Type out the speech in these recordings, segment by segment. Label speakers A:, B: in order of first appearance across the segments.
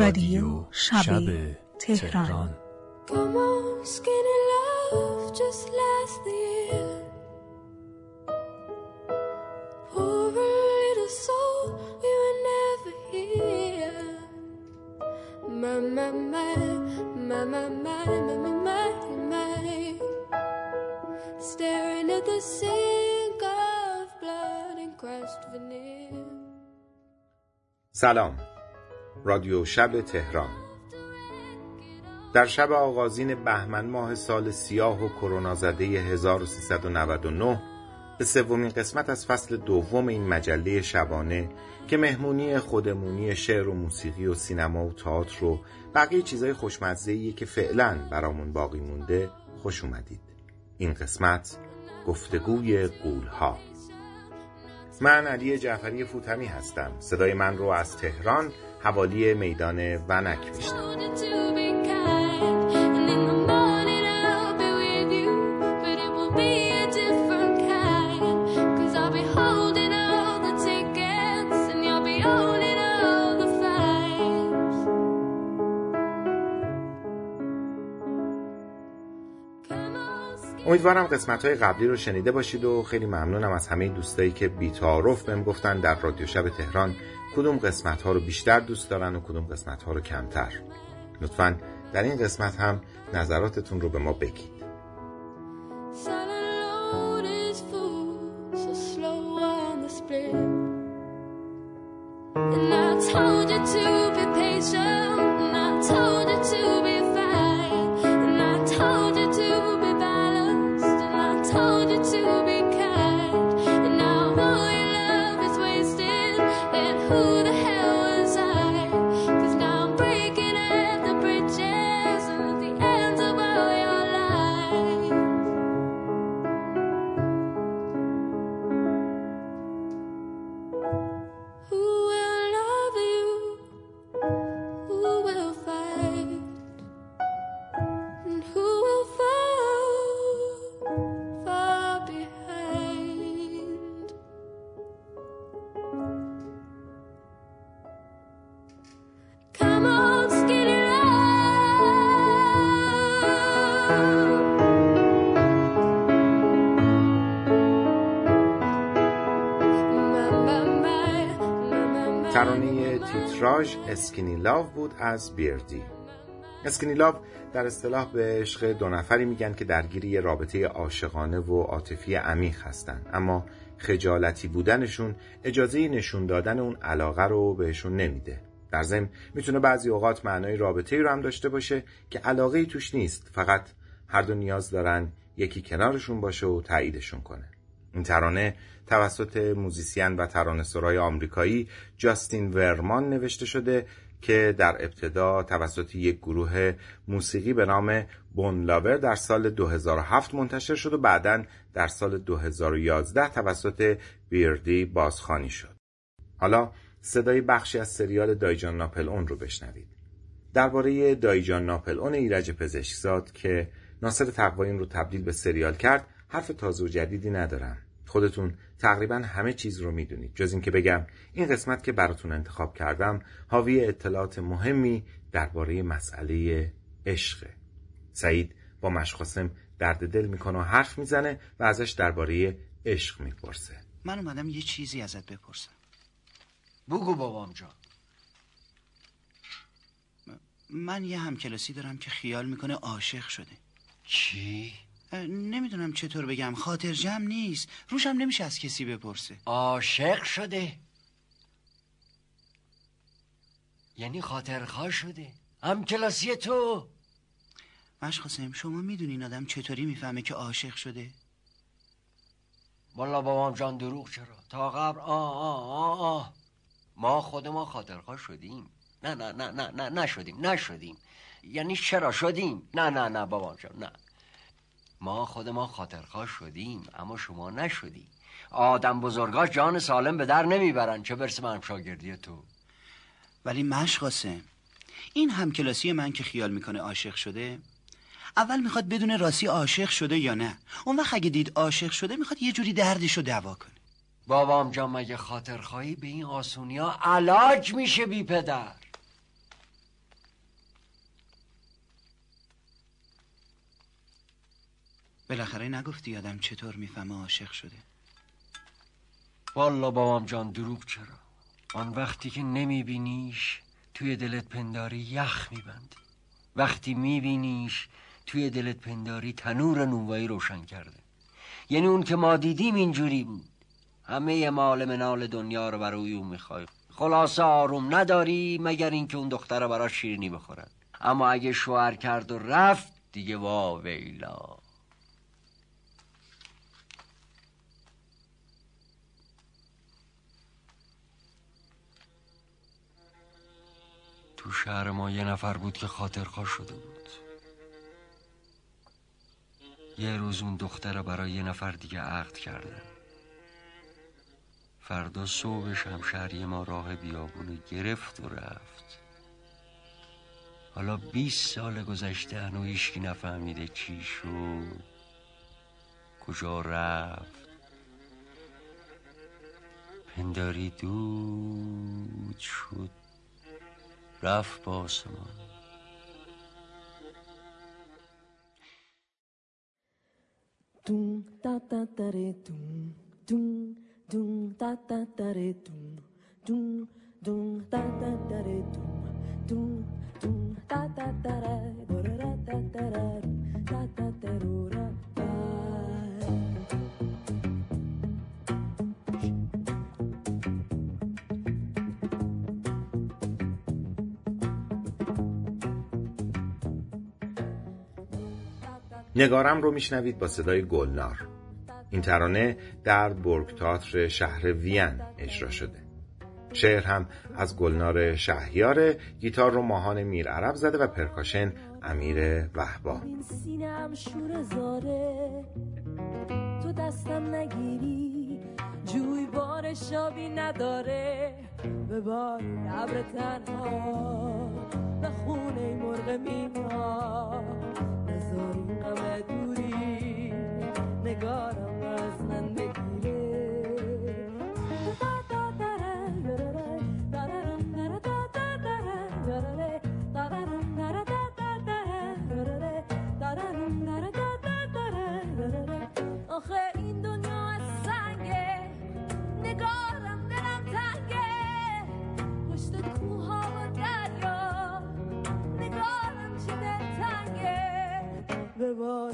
A: رادیو شب تهران
B: Come on, skinny love, just last the year. Poor little soul, we were never here. My, my, my, my, my, my, my, my, my, my. Staring at the sink of blood and crushed veneer.
C: سلام رادیو شب تهران. در شب آغازین بهمن ماه سال سیاه و کرونا زده 1399 به سومین قسمت از فصل دوم این مجله شبانه که مهمونی خودمونی شعر و موسیقی و سینما و تئاتر و بقیه چیزای خوشمزه‌ایه که فعلا برامون باقی مونده خوش اومدید. این قسمت گفتگوی قولها. من علی جعفری فوتمی هستم. صدای من رو از تهران حوالی میدان ونک میشنم امیدوارم قسمت های قبلی رو شنیده باشید و خیلی ممنونم از همه دوستایی که بیتعارف بهم گفتن در رادیو شب تهران. کدوم قسمت ها رو بیشتر دوست دارن و کدوم قسمت ها رو کمتر لطفا در این قسمت هم نظراتتون رو به ما بگید.
B: And I told you to be patient, and I told you to be
C: تیتراژ اسکینی لاو بود از بیردی. اسکینی لاو در اصطلاح به عشق دو نفری میگن که درگیری یه رابطه عاشقانه و عاطفی عمیق هستن. اما خجالتی بودنشون اجازه نشون دادن اون علاقه رو بهشون نمیده. در ضمن می‌تونه بعضی اوقات معنای رابطه رو هم داشته باشه که علاقه ای توش نیست. فقط هر دو نیاز دارن یکی کنارشون باشه و تاییدشون کنه. این ترانه توسط موزیسین و ترانه سرای آمریکایی جاستین ورمان نوشته شده که در ابتدا توسط یک گروه موسیقی به نام بون لاور در سال 2007 منتشر شد و بعدا در سال 2011 توسط بیردی بازخوانی شد. حالا صدای بخشی از سریال دایجان ناپل اون رو بشنوید. درباره دایجان ناپل اون ایرج پزشکزاد که ناصر تقوایین رو تبدیل به سریال کرد حرف تازه و جدیدی ندارم. خودتون تقریبا همه چیز رو می‌دونید. جز اینکه بگم این قسمت که براتون انتخاب کردم حاوی اطلاعات مهمی درباره مسئله عشقه سعید با مشقاسم درد دل می‌کنه و حرف می‌زنه و ازش درباره عشق می‌پرسه.
D: من اومدم یه چیزی ازت بپرسم.
E: بگو بابام جان.
D: من یه همکلاسی دارم که خیال می‌کنه عاشق شده.
E: چی؟
D: نمی‌دونم چطور بگم. خاطر جمع نیست. روشم نمیشه از کسی بپرسه.
E: عاشق شده. یعنی خاطرخواه شده. هم کلاسی تو.
D: مشقاسم شما می‌دونی این آدم چطوری می‌فهمه که عاشق شده؟
E: والا بابام جان دروغ چرا؟ تا قبل آه آه آه آه. ما خود ما خاطرخواه شدیم. نه نه نه نه نه نشدیم نشدیم. یعنی چرا شدیم؟ نه نه نه بابام جان نه. ما خود ما خاطرخواه شدیم اما شما نشدی. آدم بزرگاش جان سالم به در نمی‌برن. چه برسه من شاگردی تو؟
D: ولی مشقاسم این همکلاسی من که خیال می‌کنه عاشق شده اول می‌خواد بدون راستی عاشق شده یا نه؟ اون وقت اگه دید عاشق شده می‌خواد یه جوری دردش رو دوا کنه.
E: بابام جان مگه خاطر خواهی به این آسونیا علاج میشه بی پدر؟
D: بالاخره نگفتی آدم چطور می‌فهمه عاشق شده.
E: والا بابام جان دروغ چرا؟ آن وقتی که نمیبینیش توی دلت پنداری یخ میبندی وقتی میبینیش توی دلت پنداری تنور نونوایی روشن کرده. یعنی اون که ما دیدیم اینجوری بود. همه مال منال دنیا رو برای اون می‌خوای. خلاصه آروم نداری مگر اینکه اون دختر برای شیرینی بخورن. اما اگه شوهر کرد و رفت دیگه وا ویلا. تو شهر ما یه نفر بود که خاطرخواه شده بود. یه روز اون دختر برای یه نفر دیگه عقد کرده فردا صبحش همشهری ما راه بیابونو گرفت و رفت. حالا 20 سال گذشته هنو هیچکی نفهمیده چی شد کجا رفت. پنداری دود شد رفت با آسمان
F: دون تا تا تره دون دون دون تا تا تره دون دون دون تا تا تره دون دون دون تا تا تره دورا تا تره تا تا ترورا
C: نگارم رو میشنوید با صدای گلنار. این ترانه در برگ تئاتر شهر وین اجرا شده. شعر هم از گلنار شهیاره گیتار رو ماهان میر عرب زده و پرکاشن امیر
F: زاره تو دستم نگیری جوی بار شابی نداره. به بار تنها به خونه مرغ مینا نزاری غم دوری نگارم از من بگیره world.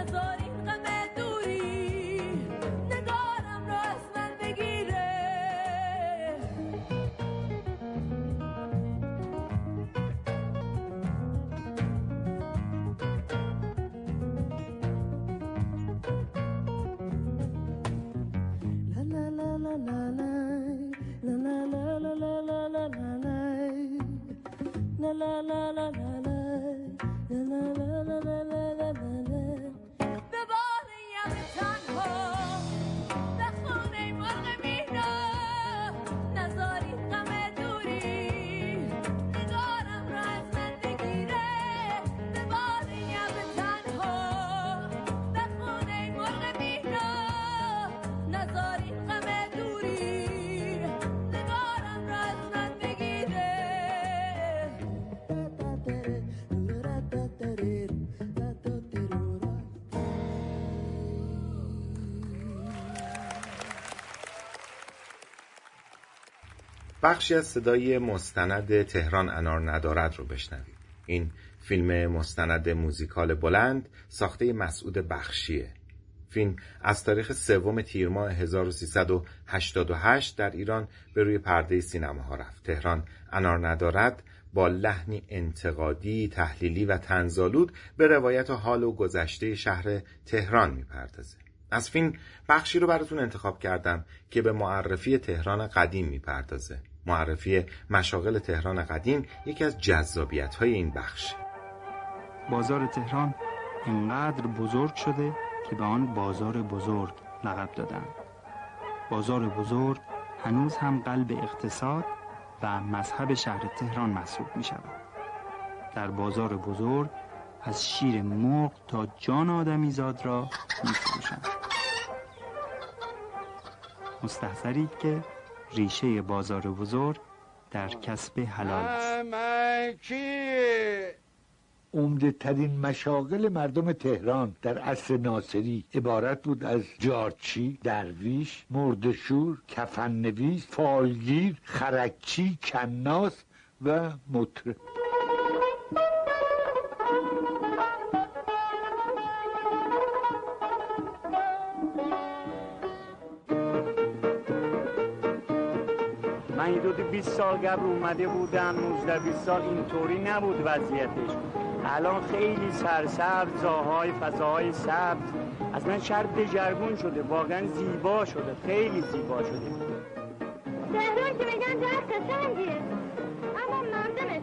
F: adoradores.
C: بخشی از صدای مستند تهران انار ندارد رو بشنوید این فیلم مستند موزیکال بلند ساخته مسعود بخشیه فیلم از تاریخ سوم تیر ماه 1388 در ایران به روی پرده سینماها رفت تهران انار ندارد با لحنی انتقادی، تحلیلی و تنزالود به روایت و حال و گذشته شهر تهران می‌پردازه. از فیلم بخشی رو براتون انتخاب کردم که به معرفی تهران قدیم می‌پردازه. معرفی مشاغل تهران قدیم یکی از جذابیت های این بخش.
G: بازار تهران اینقدر بزرگ شده که به آن بازار بزرگ لقب دادند. بازار بزرگ هنوز هم قلب اقتصاد و مذهب شهر تهران محسوب می شود. در بازار بزرگ از شیر مرغ تا جان آدمیزاد را می فروشند. مستحضرید که ریشه بازار بزرگ در کسب حلال است.
H: عمده ترین مشاغل مردم تهران در عصر ناصری عبارت بود از جارچی، درویش، مردشور، کفننویس، فالگیر، خرکچی، کناس و مطرب
I: من حدود 20 سال قبل اومده بودم 19 20 سال اینطوری نبود وضعیتش. الان خیلی سرسبز جاهای فضاهای سبز. اصلا شهر دژرگون شده واقعا زیبا شده خیلی زیبا شده.
B: تهران که میگن در قشنگیه اما مردمش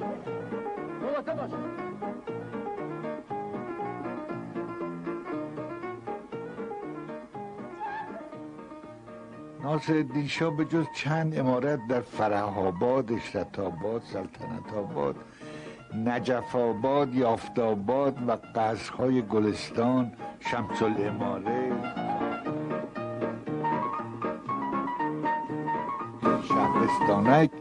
H: ناصرالدین شاه به جز چند امارت در فرح آباد، اشرت آباد، سلطنت آباد، نجف آباد، یافت آباد و قصرهای گلستان، شمس الاماره، شهرستانک،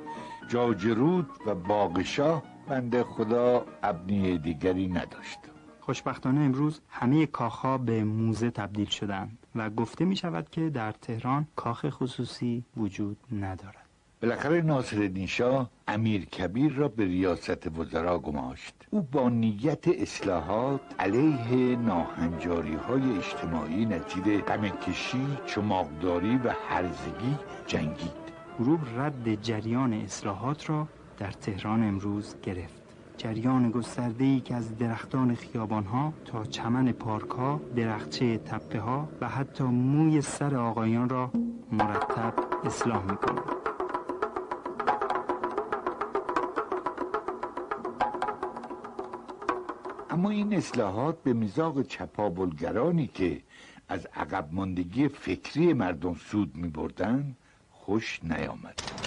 H: جاجرود و باغشاه بنده خدا ابنی دیگری نداشت.
G: خوشبختانه امروز همه کاخها به موزه تبدیل شدند و گفته می شود که در تهران کاخ خصوصی وجود ندارد.
H: بالاخره ناصرالدین شاه امیر کبیر را به ریاست وزرا گماشت او با نیت اصلاحات علیه ناهنجاری های اجتماعی نتیجه غمکشی چماقداری و هرزگی جنگید
G: غروب رد جریان اصلاحات را در تهران امروز گرفت. جریان گسترده‌ای که از درختان خیابانها تا چمن پارکها، درختچه تپه ها و حتی موی سر آقایان را مرتب اصلاح می‌کند.
H: اما این اصلاحات به میزاق چپابلگرانی که از عقب ماندگی فکری مردم سود می بردن خوش نیامد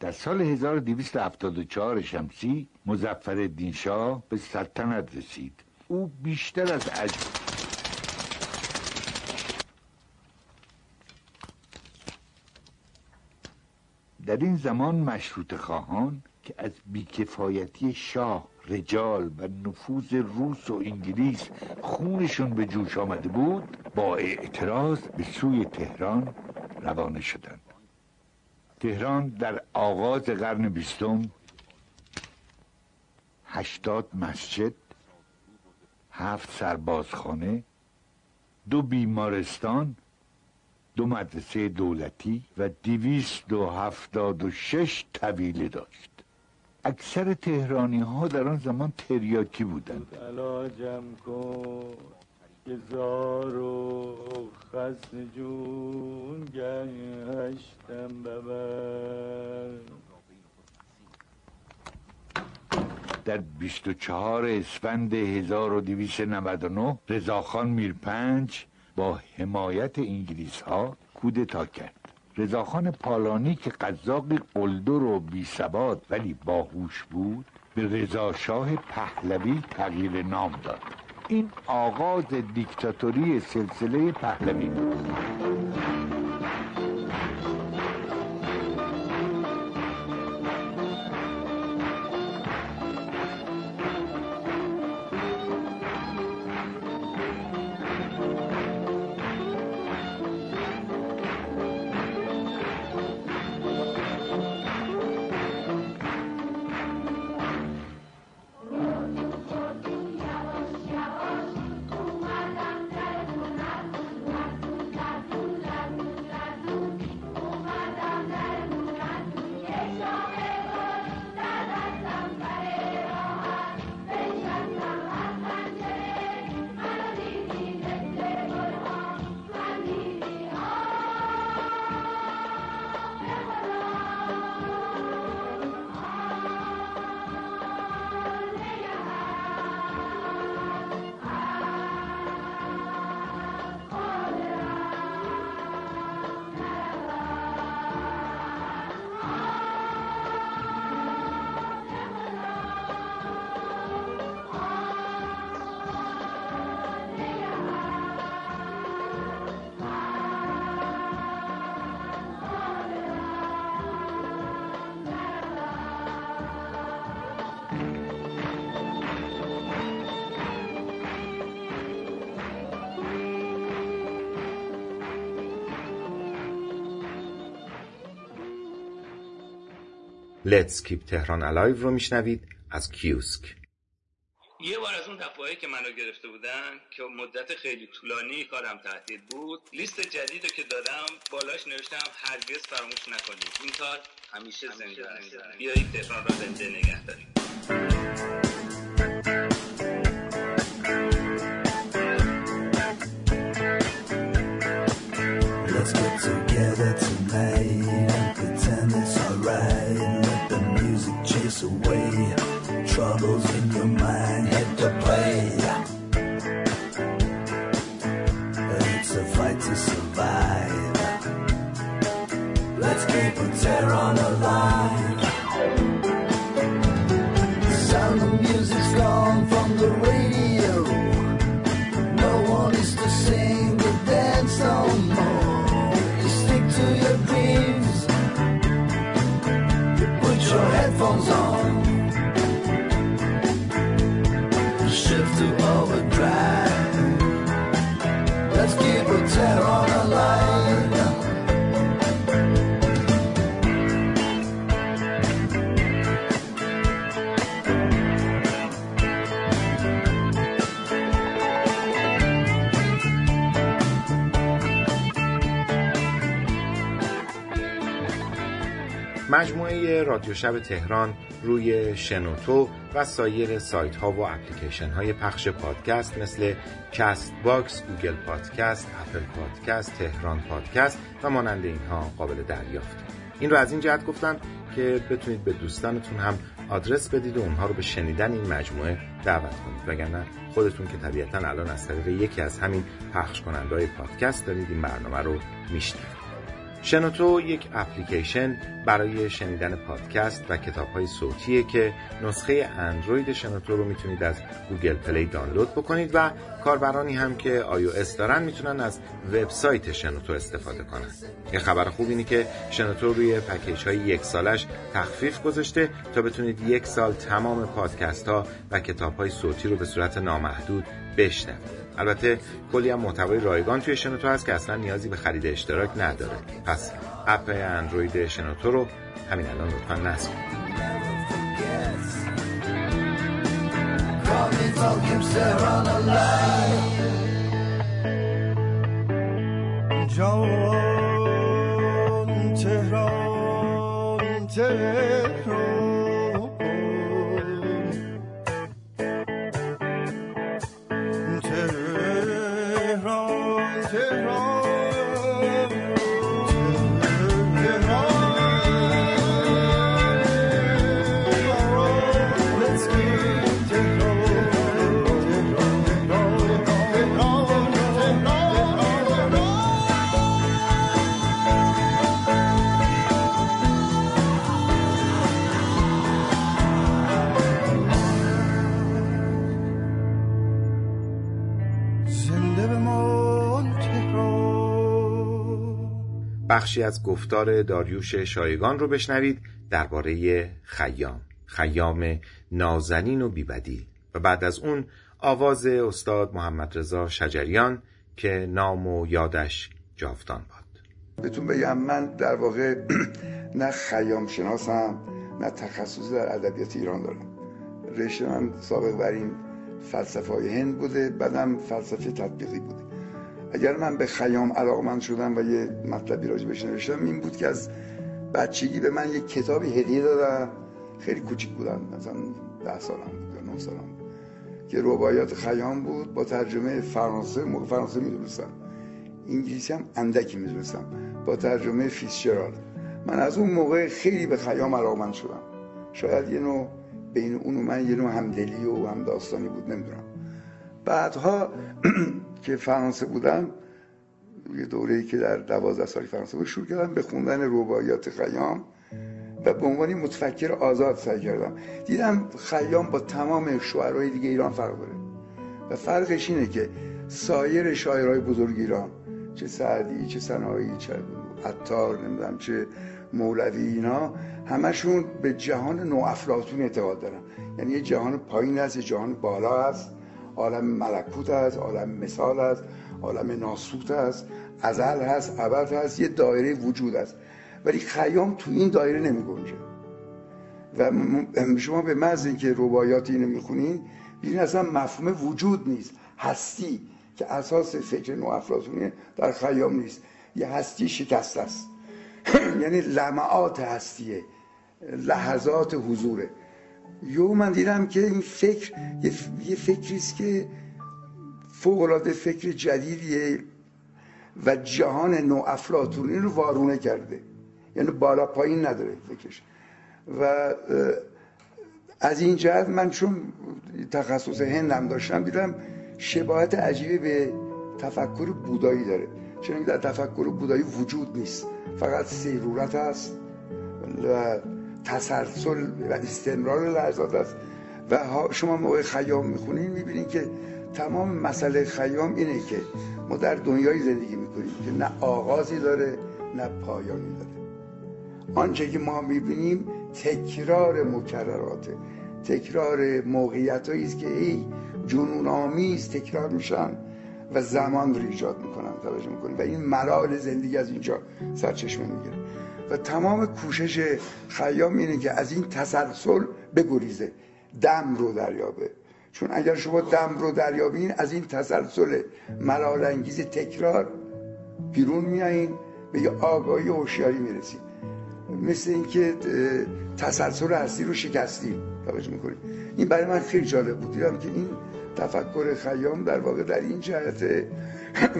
H: در سال 1274 شمسی مزفر شاه به سلطنت رسید. او بیشتر از عجب در این زمان مشروط خواهان که از بیکفایتی شاه رجال و نفوذ روس و انگلیس خونشون به جوش آمده بود با اعتراض به سوی تهران روانه شدند. تهران در آغاز قرن بیستم هشتاد مسجد هفت سربازخانه دو بیمارستان دو مدرسه دولتی و دیویست و هفتاد و شش طویله داشت. اکثر تهرانی ها در آن زمان تریاکی بودند.
I: که زار و خسن جون گشتم ببر.
H: در 24 اسفند 1299 رضاخان میرپنج با حمایت انگلیس ها کودتا کرد. رضاخان پالانی که قزاقی قلدر و بی ثبات ولی باهوش بود به رضا شاه پهلوی تغییر نام داد. این آغاز دیکتاتوری سلسله پهلوی. بود
C: Let's Keep تهران Alive رو میشنوید از کیوسک.
J: یه بار از اون دفعه که منو گرفته بودن که مدت خیلی طولانی کارم تحتیل بود لیست جدید رو که دادم بالاش نوشتم هرگز فراموش نکنید. این کار همیشه زنده است. بیایید تهران را زنده نگه داریم.
A: Away troubles in your mind.
C: رادیو شب تهران روی شنوتو و سایر سایت ها و اپلیکیشن های پخش پادکست مثل Castbox، Google Podcast، Apple Podcast، تهران پادکست و مانند اینها قابل دریافت. این رو از این جهت گفتم که بتونید به دوستانتون هم آدرس بدید و اونها رو به شنیدن این مجموعه دعوت کنید وگرنه خودتون که طبیعتا الان از طریق یکی از همین پخش کننده های پادکست دارید این برنامه رو میشنوید شنوتو یک اپلیکیشن برای شنیدن پادکست و کتاب های صوتیه که نسخه اندروید شنوتو رو می‌تونید از گوگل پلی دانلود بکنید و کاربرانی هم که iOS دارن می‌تونن از وبسایت شنوتو استفاده کنن. یه خبر خوب اینه که شنوتو روی پکیج های یک سالش تخفیف گذاشته تا بتونید یک سال تمام پادکست ها و کتاب های صوتی رو به صورت نامحدود بشنوید. البته کلی هم محتوای رایگان توی شنوتو هست که اصلا نیازی به خرید اشتراک نداره. پس اپ اندروید شنوتو رو همین الان لطفا نصب کنید بخشی از گفتار داریوش شایگان رو بشنوید درباره خیام خیام نازنین و بیبدی و بعد از اون آواز استاد محمد رضا شجریان که نام و یادش جاودان باد.
K: بهتون بگم من در واقع نه خیام شناسم نه تخصصی در ادبیات ایران دارم. رشته من سابق بر این فلسفه های هند بوده بعدم فلسفه تطبیقی بوده. اگر من به خیام علاقمند شدم و یه مطلبی راجبش نوشتم این بود که از بچگی به من یک کتابی هدیه دادن خیلی کوچیک بودم مثلا ده سالم بود یا نه سالم که رباعیات خیام بود با ترجمه فرانسه موقع فرانسه می‌دونستم. انگلیسی هم اندکی می‌دونستم. با ترجمه فیسچرال من از اون موقع خیلی به خیام علاقمند شدم. شاید یه نوع بین اون و من یه نوع همدلی و هم داستانی بود نمی‌دونم. بعدها که فرانسه بودم یه دوره‌ای که در دوازده سالی فرانسه بود شروع کردم به خوندن رباعیات خیام و به عنوان متفکر آزاد سعی کردم. دیدم خیام با تمام شعرهای دیگه ایران فرق داره. و فرقش اینه که سایر شاعرهای بزرگ ایران چه سعدی چه سنایی چه عطار نمی‌دونم چه مولوی اینا همشون به جهان نوافلاطون اعتقاد دارن. یعنی یه جهان پایین هست جهان بالا هست. عالم ملکوت هست عالم مثال هست عالم ناسوت هست ازل هست ابد هست یه دایره وجود هست ولی خیام تو این دایره نمی گنجه. و شما به محض اینکه رباعیات اینو می‌خونین ببینید اصلا مفهوم وجود نیست. هستی که اساس فکر نو افلاطونی در خیام نیست. یه هستی شکسته است. یعنی لمعات هستیه. لحظات حضوره. یو من دیدم که این فکر یه, فکری است که فوق‌العاده فکر جدیدیه و جهان نو افلاطونی رو وارونه کرده. یعنی بالا پایین نداره فکرش. و از این جهت من چون تخصص هندم داشتم دیدم شباهت عجیبی به تفکر بودایی داره. چون در تفکر بودایی وجود نیست. فقط سیرورت است و تسلسل و استمرار لحظات است. و شما موقع خیام می‌خونین می‌بینین که تمام مسئله خیام اینه که ما در دنیای زندگی می‌کنیم که نه آغازی داره نه پایانی داره. آنچه که ما می‌بینیم تکرار مکرراته تکرار موقعیت است که ای جنون آمیز تکرار میشن و زمان رو ایجاد می‌کنن. توجه می‌کنیم و این ملال زندگی از اینجا سرچشمه می‌گیره. و تمام کوشش خیام اینه که از این تسلسل بگریزه دم رو دریابه. چون اگر شما دم رو دریابین از این تسلسل ملال انگیز تکرار بیرون میایین به یه آگاهی و هوشیاری می‌رسید مثل اینکه تسلسل هستی رو شکستیم توجه می‌کنید؟ این برای من خیلی جالب بود. دیدم که این تفکر خیام در واقع در این جهته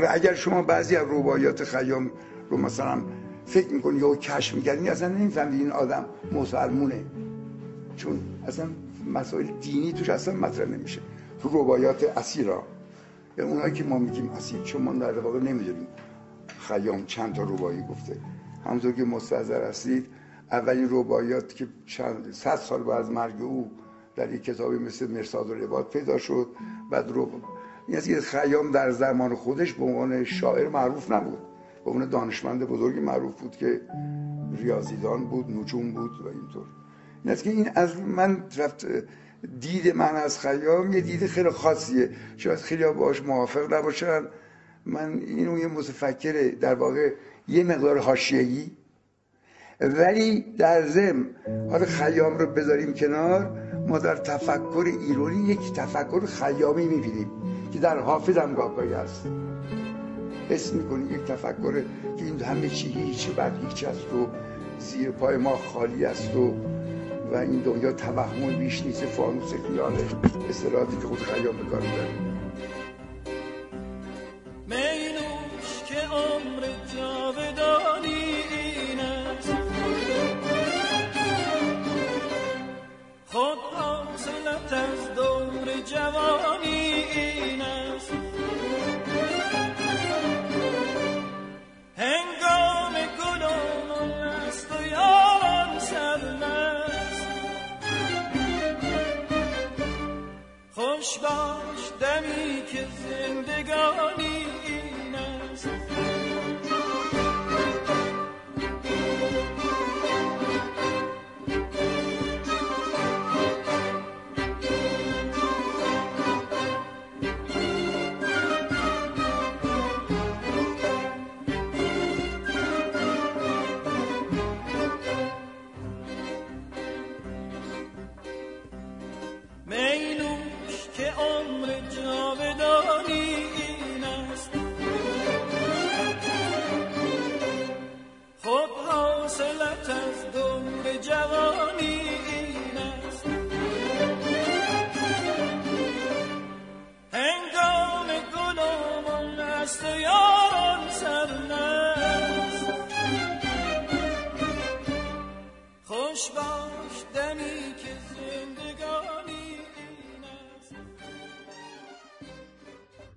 K: و اگر شما بعضی از رباعیات خیام رو مثلا فکر می‌کنید یا کشف می‌کردین اصلا نمی‌فهمید این آدم مسلمونه. چون اصلا مسائل دینی توش اصلا مطرح نمیشه. تو رباعیات اسیرا یا اونایی که ما میگیم اسیر چون ما در واقع نمی‌دونیم. خیام چند تا ربایی گفته. همونطور که مستحضر هستید اولین رباعیات که چند صد سال بعد از مرگ او در یک کتابی مثل مرصاد و رباط پیدا شد. بعد رو این است که خیام در زمان خودش به عنوان شاعر معروف نبود. به عنوان دانشمند بزرگی معروف بود که ریاضیدان بود نجوم بود و اینطور. این که این از من رفت دید من از خیام یه دید خیلی خاصیه. شاید خیلی باش موافق نباشن. من اینو یه متفکر در واقع یه مقدار حاشیه‌ای. ولی در ضمن حالا خیام رو بذاریم کنار. ما در تفکر ایرانی یک تفکر خیامی می‌بینیم که در حافظ هم گاهگاهی هست. حس می‌کنی یک تفکر که این همه چی هیچ بعد هیچ است و زیر پای ما خالی است و و این دنیا توهم بیش نیست فانوس خیاله اصطلاحاتی که خود خیام به کار
L: است. خود حاصلت از دور جوانی این است. خوش باش دمی که زندگانی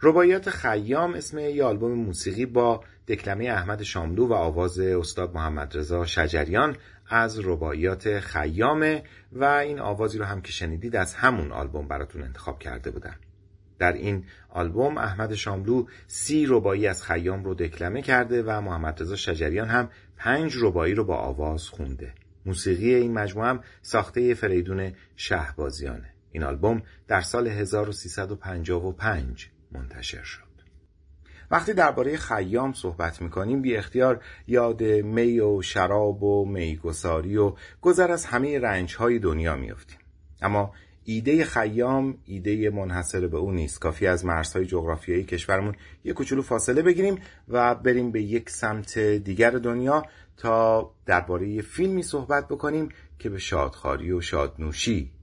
C: رباعیات خیام اسم یه آلبوم موسیقی با دکلمه احمد شاملو و آواز استاد محمد رضا شجریان از رباعیات خیامه و این آوازی رو هم که شنیدید از همون آلبوم براتون انتخاب کرده بودم. در این آلبوم احمد شاملو سی ربایی از خیام رو دکلمه کرده و محمد رضا شجریان هم پنج ربایی رو با آواز خونده. موسیقی این مجموعه هم ساخته فریدون شهبازیانه. این آلبوم در سال 1355 منتشر شد. وقتی درباره خیام صحبت می‌کنیم بی اختیار یاد می و شراب و میگساری و گذر از همه رنج های دنیا میافتیم. اما ایده خیام ایده منحصر به اون نیست. کافی از مرزهای جغرافیایی کشورمون یک کوچولو فاصله بگیریم و بریم به یک سمت دیگر دنیا تا درباره فیلمی صحبت بکنیم که به شادخاری و شادنوشی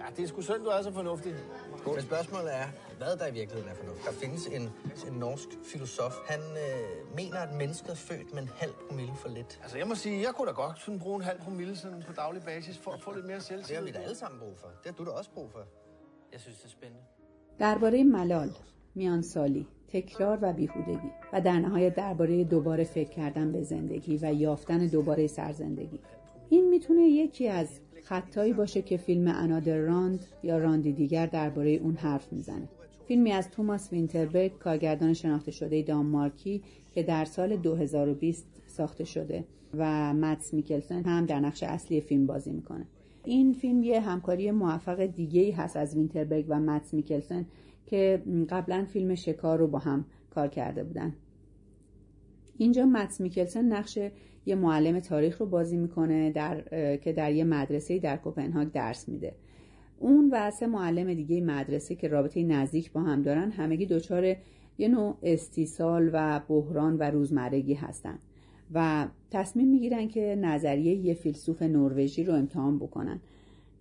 M: ja, det er
N: sgu synd, du er så fornuftig.
M: Men spørgsmålet er, hvad der i virkeligheden er fornuft. Der findes en, en norsk filosof. Han øh, mener, at mennesket er født med en halv promille for lidt.
N: Altså, jeg må sige, jeg kunne da godt sådan bruge en halv promille sådan på daglig basis for at få lidt mere selvtillid.
M: Det har vi da alle sammen brug for. Det har du da også brug for. Jeg synes, det er spændende.
O: درباره ملال، میانسالی، تکرار و بیهودگی و در نهایت درباره دوباره فکر کردن به زندگی و یافتن دوباره سرزندگی. این می‌تونه یکی از خطایی باشه که فیلم انادر راند یا راندی دیگر درباره اون حرف می‌زنه. فیلمی از توماس وینتربرگ کارگردان شناخته شده دانمارکی که در سال 2020 ساخته شده و متس میکلسن هم در نقش اصلی فیلم بازی می‌کنه. این فیلم یه همکاری موفق دیگه ای هست از وینتربرگ و متس میکلسن که قبلا فیلم شکار رو با هم کار کرده بودن اینجا متس میکلسن نقش یه معلم تاریخ رو بازی می‌کنه در که در یه مدرسه در کوپنهاگ درس میده. اون و سه معلم دیگه مدرسه که رابطه نزدیک با هم دارن همگی دچار یه نوع استیصال و بحران و روزمرگی هستن و تصمیم می‌گیرن که نظریه یه فیلسوف نروژی رو امتحان بکنن.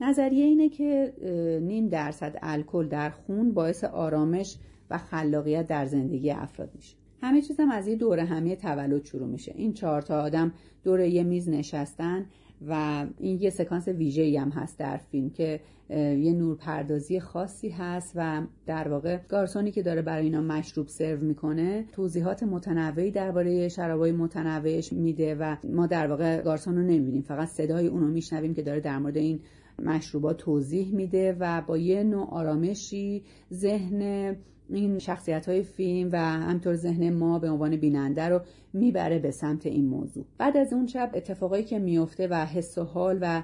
O: نظریه اینه که نیم درصد الکل در خون باعث آرامش و خلاقیت در زندگی افراد میشه. همه چیز هم از یه دوره همی تولد شروع میشه. این چهار تا آدم دور یه میز نشستن و این یه سکانس ویژه هم هست در فیلم که یه نورپردازی خاصی هست و در واقع گارسونی که داره برای اینا مشروب سرو می‌کنه توضیحات متنوعی درباره شرابای متنوعش میده و ما در واقع گارسون رو نمی‌بینیم. فقط صدای اونو میشنویم که داره در مورد این مشروبات توضیح میده و با یه نوع آرامشی ذهن این شخصیت های فیلم و همطور ذهن ما به عنوان بیننده رو می‌بره به سمت این موضوع. بعد از اون شب اتفاقایی که میفته و حس و حال و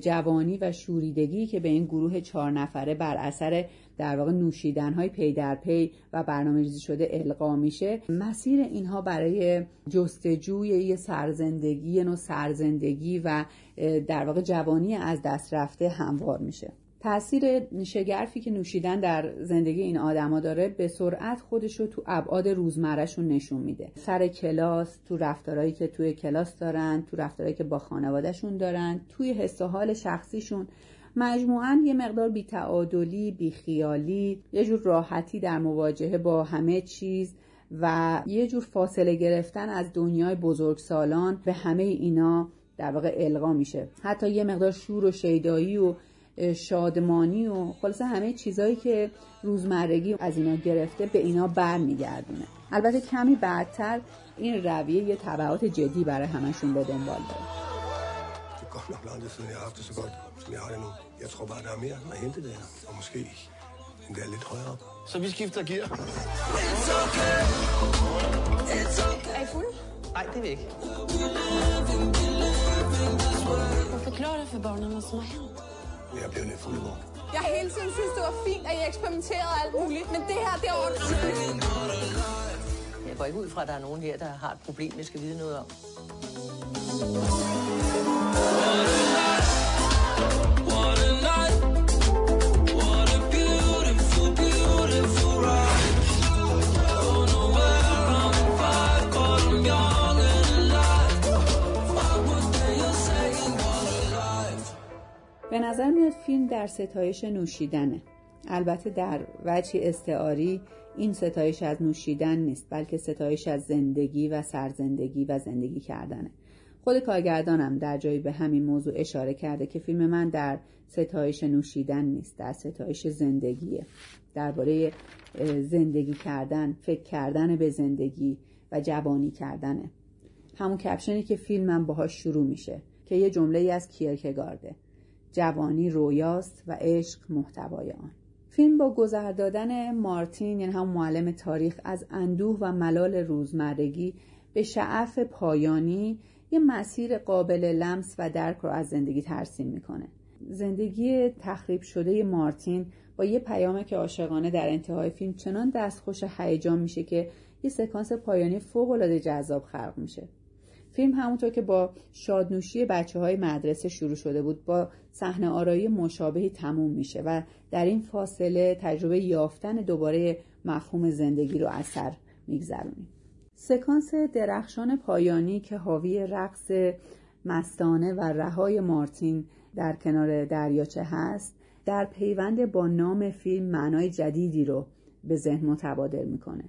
O: جوانی و شوریدگی که به این گروه چهار نفره بر اثر در واقع نوشیدن های پی در پی و برنامه ریزی شده القا میشه مسیر اینها برای جستجوی یه سرزندگی نوع سرزندگی و در واقع جوانی از دست رفته هموار میشه. تاثیر شگرفی که نوشیدن در زندگی این آدما داره به سرعت خودش رو تو ابعاد روزمرهشون نشون میده. سر کلاس تو رفتارهایی که توی کلاس دارن تو رفتارهایی که با خانوادهشون دارن توی حس و حال شخصیشون. مجموعا یه مقدار بیتعادلی بیخیالی یه جور راحتی در مواجهه با همه چیز و یه جور فاصله گرفتن از دنیای بزرگسالان به همه اینا در واقع القا میشه. حتی یه مقدار شور و شیدایی و شادمانی و خلاصه همه چیزهایی که روزمرگی از اینا گرفته به اینا بر میگردونه البته کمی بعدتر این رویه یه طبعات جدی برای همشون به دنبال داره
N: er så har det nu. Jeg tror bare, der er vi skifter gear.
P: Er I?
M: Nej, det er vi ikke.
P: Forklar det for børnene, hvad som har hændt.
N: Jeg bliver lidt fuld i morgen.
P: Jeg har hele tiden synes, det var fint, at I eksperimenterede alt muligt, men det her, det er ordentligt.
Q: Jeg går ikke ud fra, at der er nogen her, der har et problem, vi skal vide noget om.
O: به نظر میاد فیلم در ستایش نوشیدنه. البته در وجهی استعاری این ستایش از نوشیدن نیست بلکه ستایش از زندگی و سرزندگی و زندگی کردنه. خود کارگردانم در جایی به همین موضوع اشاره کرده که فیلم من در ستایش نوشیدن نیست در ستایش زندگیه. درباره زندگی کردن فکر کردن به زندگی و جوانی کردنه. همون کپشنی که فیلمم باهاش شروع میشه که یه جمله از کیرکگارده. جوانی رویاست و عشق محتوای آن. فیلم با گذر دادن مارتین یعنی هم معلم تاریخ از اندوه و ملال روزمرگی به شعف پایانی یه مسیر قابل لمس و درک رو از زندگی ترسیم می‌کنه. زندگی تخریب شده مارتین با یه پیامه که عاشقانه در انتهای فیلم چنان دستخوش هیجان میشه که یه سکانس پایانی فوق‌العاده جذاب خلق میشه. فیلم همونطور که با شادنوشی بچه های مدرسه شروع شده بود با صحنه آرایی مشابهی تموم میشه و در این فاصله تجربه یافتن دوباره مفهوم زندگی رو اثر میگذرونیم. سکانس درخشان پایانی که حاوی رقص مستانه و رهای مارتین در کنار دریاچه هست در پیوند با نام فیلم معنای جدیدی رو به ذهن متبادر می‌کنه.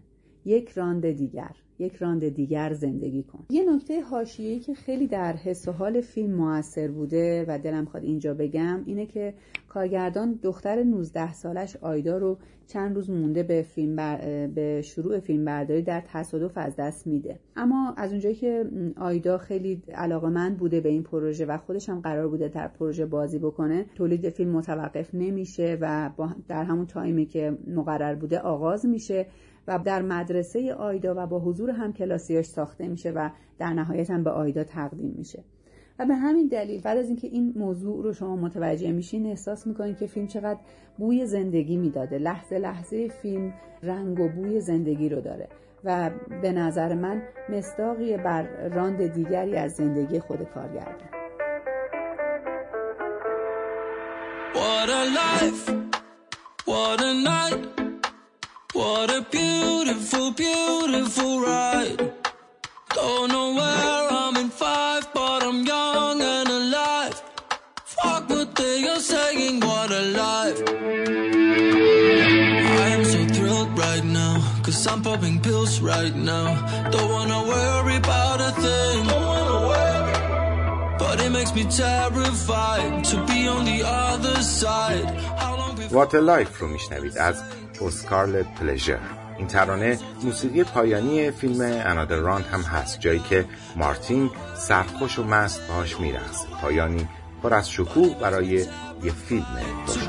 O: یک راند دیگر یک راند دیگر زندگی کن. یه نکته حاشیه‌ای که خیلی در حس و حال فیلم موثر بوده و دلم خواد اینجا بگم اینه که کارگردان دختر 19 سالش آیدا رو چند روز مونده به فیلم بر... به شروع فیلم برداری در تصادف از دست میده. اما از اونجایی که آیدا خیلی علاقمند بوده به این پروژه و خودش هم قرار بوده در پروژه بازی بکنه تولید فیلم متوقف نمیشه و با در همون تایمی که مقرر بوده آغاز میشه. و در مدرسه آیدا و با حضور هم کلاسیاش ساخته میشه و در نهایت هم به آیدا تقدیم میشه. و به همین دلیل بعد از اینکه این موضوع رو شما متوجه میشین احساس می‌کنین که فیلم چقدر بوی زندگی می‌داده. لحظه لحظه فیلم رنگ و بوی زندگی رو داره و به نظر من مصداقی بر راند دیگری از زندگی خود کارگردان
Q: What a life, what a night, what a beautiful, beautiful ride. Don't know where I'm in five, but I'm young and alive. Fuck what they are saying, what a life. I am so thrilled right now, cause I'm popping pills right now. Don't wanna worry about a thing. Don't wanna worry. But it makes me terrified to be on the other side. How long before
C: What a Life رو میشنوید از اسکارلت پلژر این ترانه موسیقی پایانی فیلم انادر راند هم هست جایی که مارتین سرخوش و مست باهاش میرقصه پایانی پر از شکوه برای یه فیلم باشه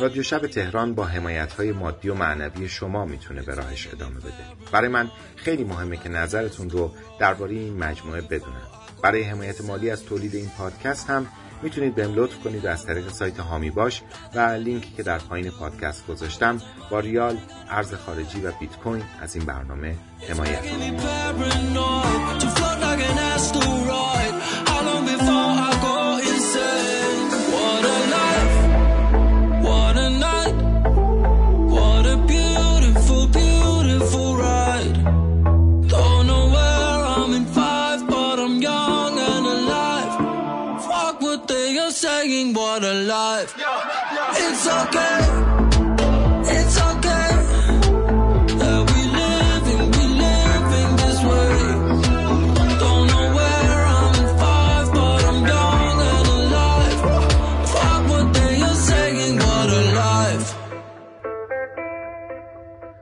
C: رادیو شب تهران با حمایت های مادی و معنوی شما می‌تونه به راهش ادامه بده. برای من خیلی مهمه که نظرتون رو درباره این مجموعه بدونم. برای حمایت مالی از تولید این پادکست هم می‌تونید بهم لطف کنید از طریق سایت هامی باش و لینکی که در پایین پادکست گذاشتم با ریال ارز خارجی و بیت کوین از این برنامه حمایت کنید.
Q: They are saying, what a life.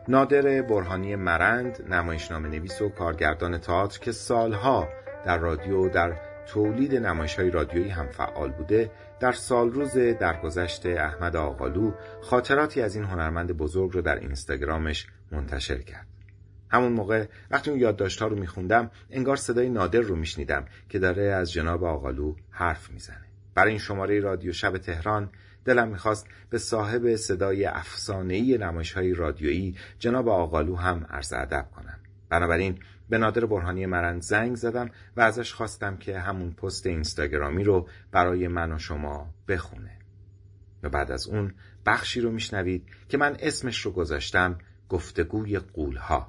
C: نادر برهانی مرند نمایشنامه نویس و کارگردان تئاتر که سالها در رادیو و در تولید نمایش های رادیویی هم فعال بوده در سالروز درگذشت احمد آقالو خاطراتی از این هنرمند بزرگ رو در اینستاگرامش منتشر کرد. همون موقع وقتی اون یادداشت‌ها رو میخوندم انگار صدای نادر رو میشنیدم که داره از جناب آقالو حرف می‌زنه. برای این شماره رادیو شب تهران دلم می‌خواست به صاحب صدای افسانه‌ای نمایش‌های رادیویی جناب آقالو هم عرض ادب کنم. بنابراین به نادر برهانی مرند زنگ زدم و ازش خواستم که همون پست اینستاگرامی رو برای من و شما بخونه و بعد از اون بخشی رو میشنوید که من اسمش رو گذاشتم گفتگوی قولها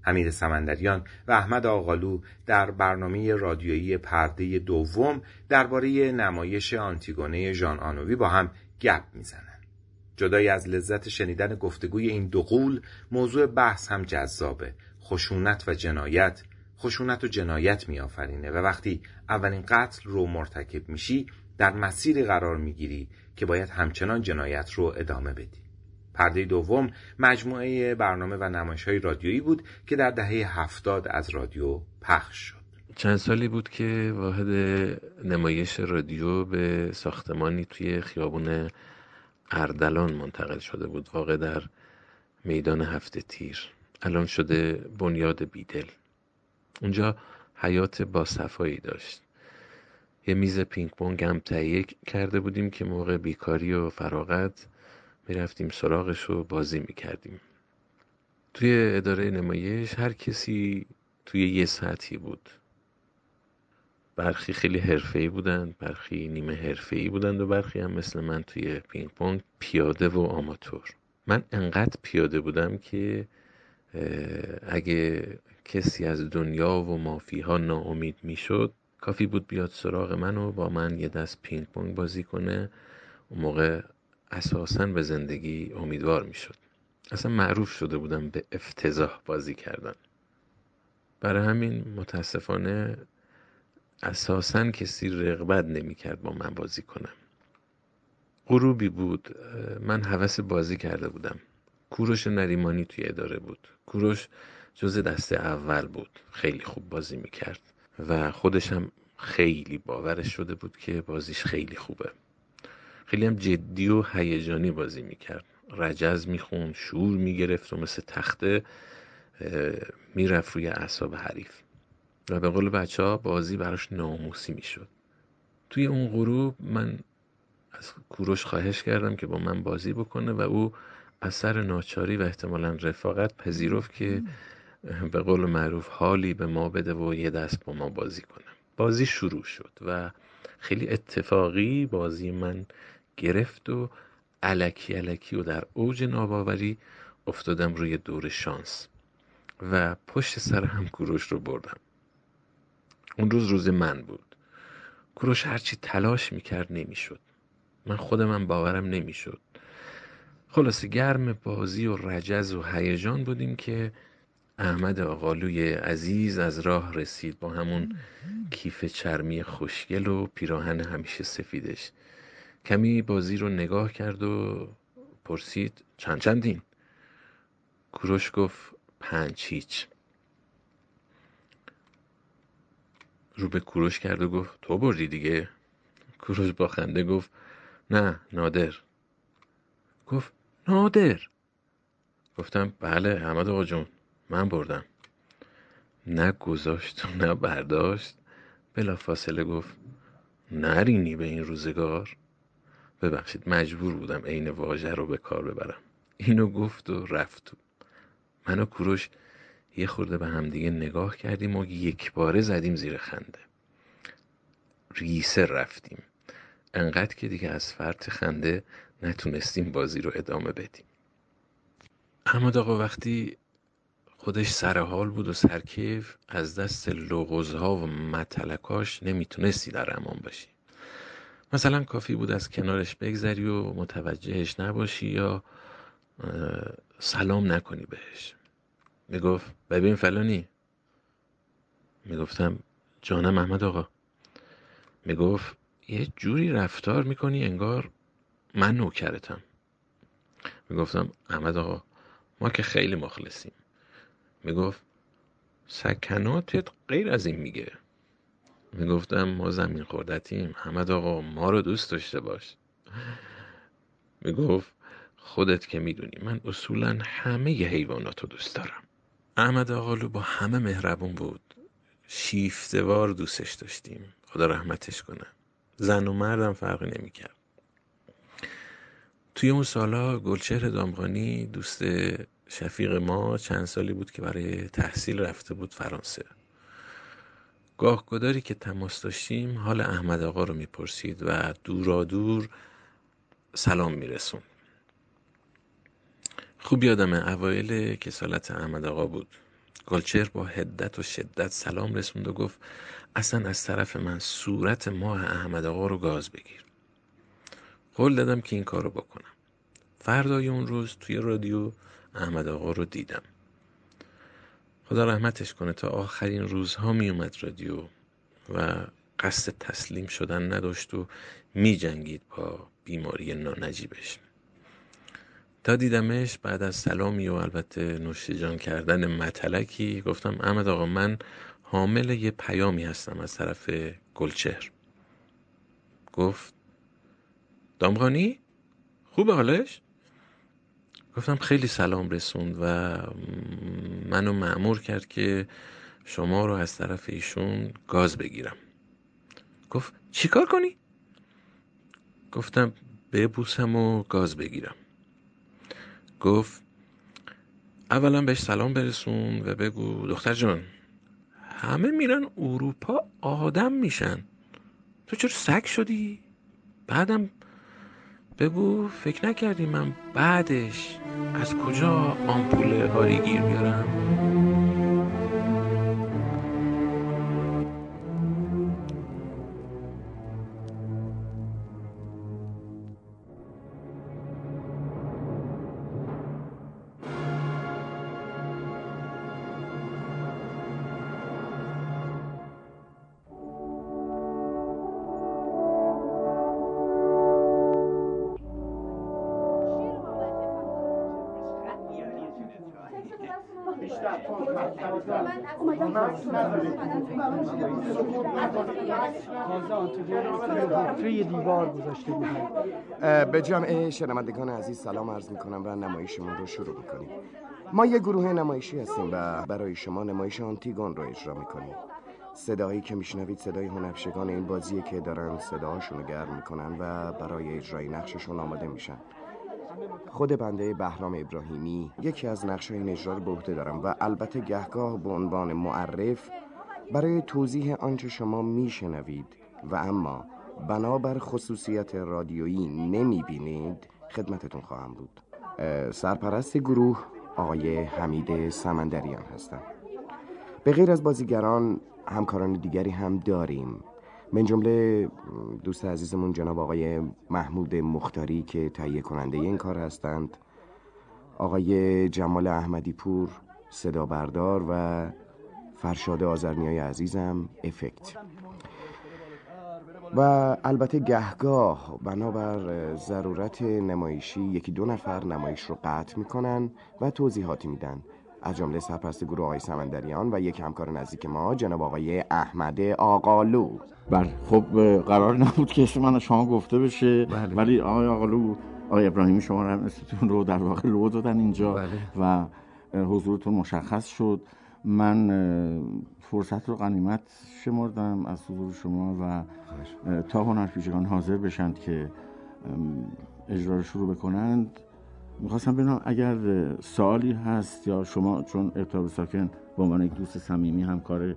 C: حمید سمندریان و احمد آقالو در برنامه رادیویی پرده دوم درباره نمایش آنتیگونه ژان آنوی با هم گپ می‌زنن. جدای از لذت شنیدن گفتگوی این دو قول موضوع بحث هم جذابه. خشونت و جنایت خشونت و جنایت میآفرینه و وقتی اولین قتل رو مرتکب میشی در مسیری قرار می‌گیری که باید همچنان جنایت رو ادامه بدی. پرده دوم مجموعه برنامه و نمایش های رادیویی بود که در دهه هفتاد از رادیو پخش شد
R: چند سالی بود که واحد نمایش رادیو به ساختمانی توی خیابون اردلان منتقل شده بود واقع در میدان هفته تیر الان شده بنیاد بیدل. اونجا حیات با صفایی داشت. یه میز پینگ پونگ هم تهیه کرده بودیم که موقع بیکاری و فراغت می‌رفتیم سراغش و بازی می‌کردیم. توی اداره نمایش هر کسی توی یه سطحی بود. برخی خیلی حرفه‌ای بودن برخی نیمه حرفه‌ای بودند و برخی هم مثل من توی پینگ پونگ پیاده و آماتور. من انقدر پیاده بودم که اگه کسی از دنیا و مافیها ناامید می‌شد کافی بود بیاد سراغ من و با من یه دست پینگ پونگ بازی کنه. اون موقع اساسا به زندگی امیدوار می‌شد. اصلا معروف شده بودم به افتضاح بازی کردن. برای همین متاسفانه اساسا کسی رغبت نمی‌کرد با من بازی کنم غروبی بود من حوس بازی کرده بودم. کوروش نریمانی توی اداره بود. کوروش جز دسته اول بود. خیلی خوب بازی می‌کرد و خودش هم خیلی باورش شده بود که بازیش خیلی خوبه. خیلی هم جدی و هیجانی بازی می‌کرد. رجز می‌خوند شور می‌گرفت و مثل تخته می‌رفت روی اعصاب حریف. و به قول بچه ها بازی براش ناموسی می‌شد. توی اون غروب من از کوروش خواهش کردم که با من بازی بکنه و او اثر ناچاری و احتمالا رفاقت پذیرفت که به قول معروف حالی به ما بده و یه دست با ما بازی کنه. بازی شروع شد و خیلی اتفاقی بازی من گرفت و علکی علکی و در اوج ناباوری افتادم روی دور شانس و پشت سر هم کوروش رو بردم. اون روز روز من بود. کوروش هرچی تلاش می‌کرد نمی‌شد. من خودم هم باورم نمی‌شد. خلاصه گرم بازی و رجز و هیجان بودیم که احمد آقالوی عزیز از راه رسید با همون کیف چرمی خوشگل و پیراهن همیشه سفیدش. کمی بازی رو نگاه کرد و پرسید چند چندین؟ کوروش گفت پنج هیچ. رو به کوروش کرد و گفت تو بردی دیگه؟ کوروش با خنده گفت نه نادر. گفت نادر. گفتم بله احمد آقا جون من بردم. نه گذاشت و نه برداشت. بلا فاصله گفت نرینی به این روزگار؟ ببخشید مجبور بودم عین واژه رو به کار ببرم. اینو گفت و رفت. من و کوروش یه خورده به همدیگه نگاه کردیم و یک باره زدیم زیر خنده. ریسه رفتیم. انقدر که دیگه از فرط خنده نتونستیم بازی رو ادامه بدیم. احمد آقا وقتی خودش سر حال بود و سرکیف از دست لغزها و متلکاش نمی‌تونستی در امان باشی. مثلا کافی بود از کنارش بگذری و متوجهش نباشی یا سلام نکنی بهش. می‌گفت ببین فلانی. می‌گفتم جانم احمد آقا. می‌گفت یه جوری رفتار می‌کنی انگار من نوکرتم. می‌گفتم احمد آقا ما که خیلی مخلصیم. می‌گفت سکناتت غیر از این میگه. می‌گفتم ما زمین خوردتیم. احمد آقا ما رو دوست داشته باش. می‌گفت خودت که می‌دونی من اصولا همه ی حیوانات دوست دارم. احمد آقالو با همه مهربون بود. شیفتوار دوستش داشتیم. خدا رحمتش کنه. زن و مردم فرقی نمی‌کرد. توی اون سالا گلچهر دامغانی دوست شفیق ما چند سالی بود که برای تحصیل رفته بود فرانسه. گاه گداری که تماس داشتیم حال احمد آقا رو می‌پرسید و دورا دور سلام میرسون. خوب یادم اوایل کسالت احمد آقا بود. گلچهر با هدت و شدت سلام رسوند و گفت اصلا از طرف من صورت ماه احمد آقا رو گاز بگیر. قول دادم که این کار رو بکنم. فردای اون روز توی رادیو احمد آقا رو دیدم. خدا رحمتش کنه تا آخرین روزها می اومد رادیو و قصد تسلیم شدن نداشت و می جنگید با بیماری نانجیبش. تا دیدمش بعد از سلامی و البته نوش جان کردن متلکی گفتم احمد آقا من حامل یه پیامی هستم از طرف گلچهر. گفت دامغانی؟ خوبه حالش؟ گفتم خیلی سلام رسوند و منو معمور کرد که شما رو از طرف ایشون گاز بگیرم. گفت چیکار کنی؟ گفتم ببوسم و گاز بگیرم. گفت اولا بهش سلام برسون و بگو دختر جان همه میرن اروپا آدم میشن. تو چرا سگ شدی؟ بعدم بگو فکر نکردی من بعدش از کجا آمپول هاریگیر بیارم
S: دیوار گذاشته
T: به جمع شنوندگان عزیز سلام عرض می‌کنم و نمایشمون رو شروع می‌کنیم. ما یه گروه نمایشی هستیم و برای شما نمایش آنتیگون رو اجرا می‌کنیم. صدایی که میشنوید صدای هنرپیشگان این بازیه که دارن صداهاشون رو گرم می‌کنن و برای اجرای نقششون آماده میشن. خود بنده بهرام ابراهیمی یکی از نقش این اجرا رو دارم و البته گهگاه به عنوان معرف برای توضیح آنچه شما میشنوید و اما بنابر خصوصیت رادیویی نمی‌بینید خدمتتون خواهم بود. سرپرست گروه آقای حمید سمندریان هستم. به غیر از بازیگران همکاران دیگری هم داریم. من جمله دوست عزیزمون جناب آقای محمود مختاری که تهیه کننده این کار هستند آقای جمال احمدی پور صدا بردار و فرشاد آزرنیای عزیزم افکت و البته گهگاه بنابر ضرورت نمایشی یکی دو نفر نمایش رو قطع می‌کنن و توضیحاتی میدن. از جمله سرپرست گروه آقای سمندریان و یک همکار نزدیک ما جناب آقای احمد آقالو.
U: بله خب قرار نبود که اسم من شما گفته بشه
T: بله.
U: ولی آقای آقالو آقای ابراهیمی شما اسمتون رو در واقع لو دادن اینجا و حضورتون مشخص شد. من فرصت رو غنیمت شمردم از حضور شما و تا هنرپیشگان حاضر بشند که اجرا رو شروع بکنند می‌خواستم ببینم اگر سوالی هست یا شما چون ارتاب ساکن به عنوان یک دوست صمیمی همکار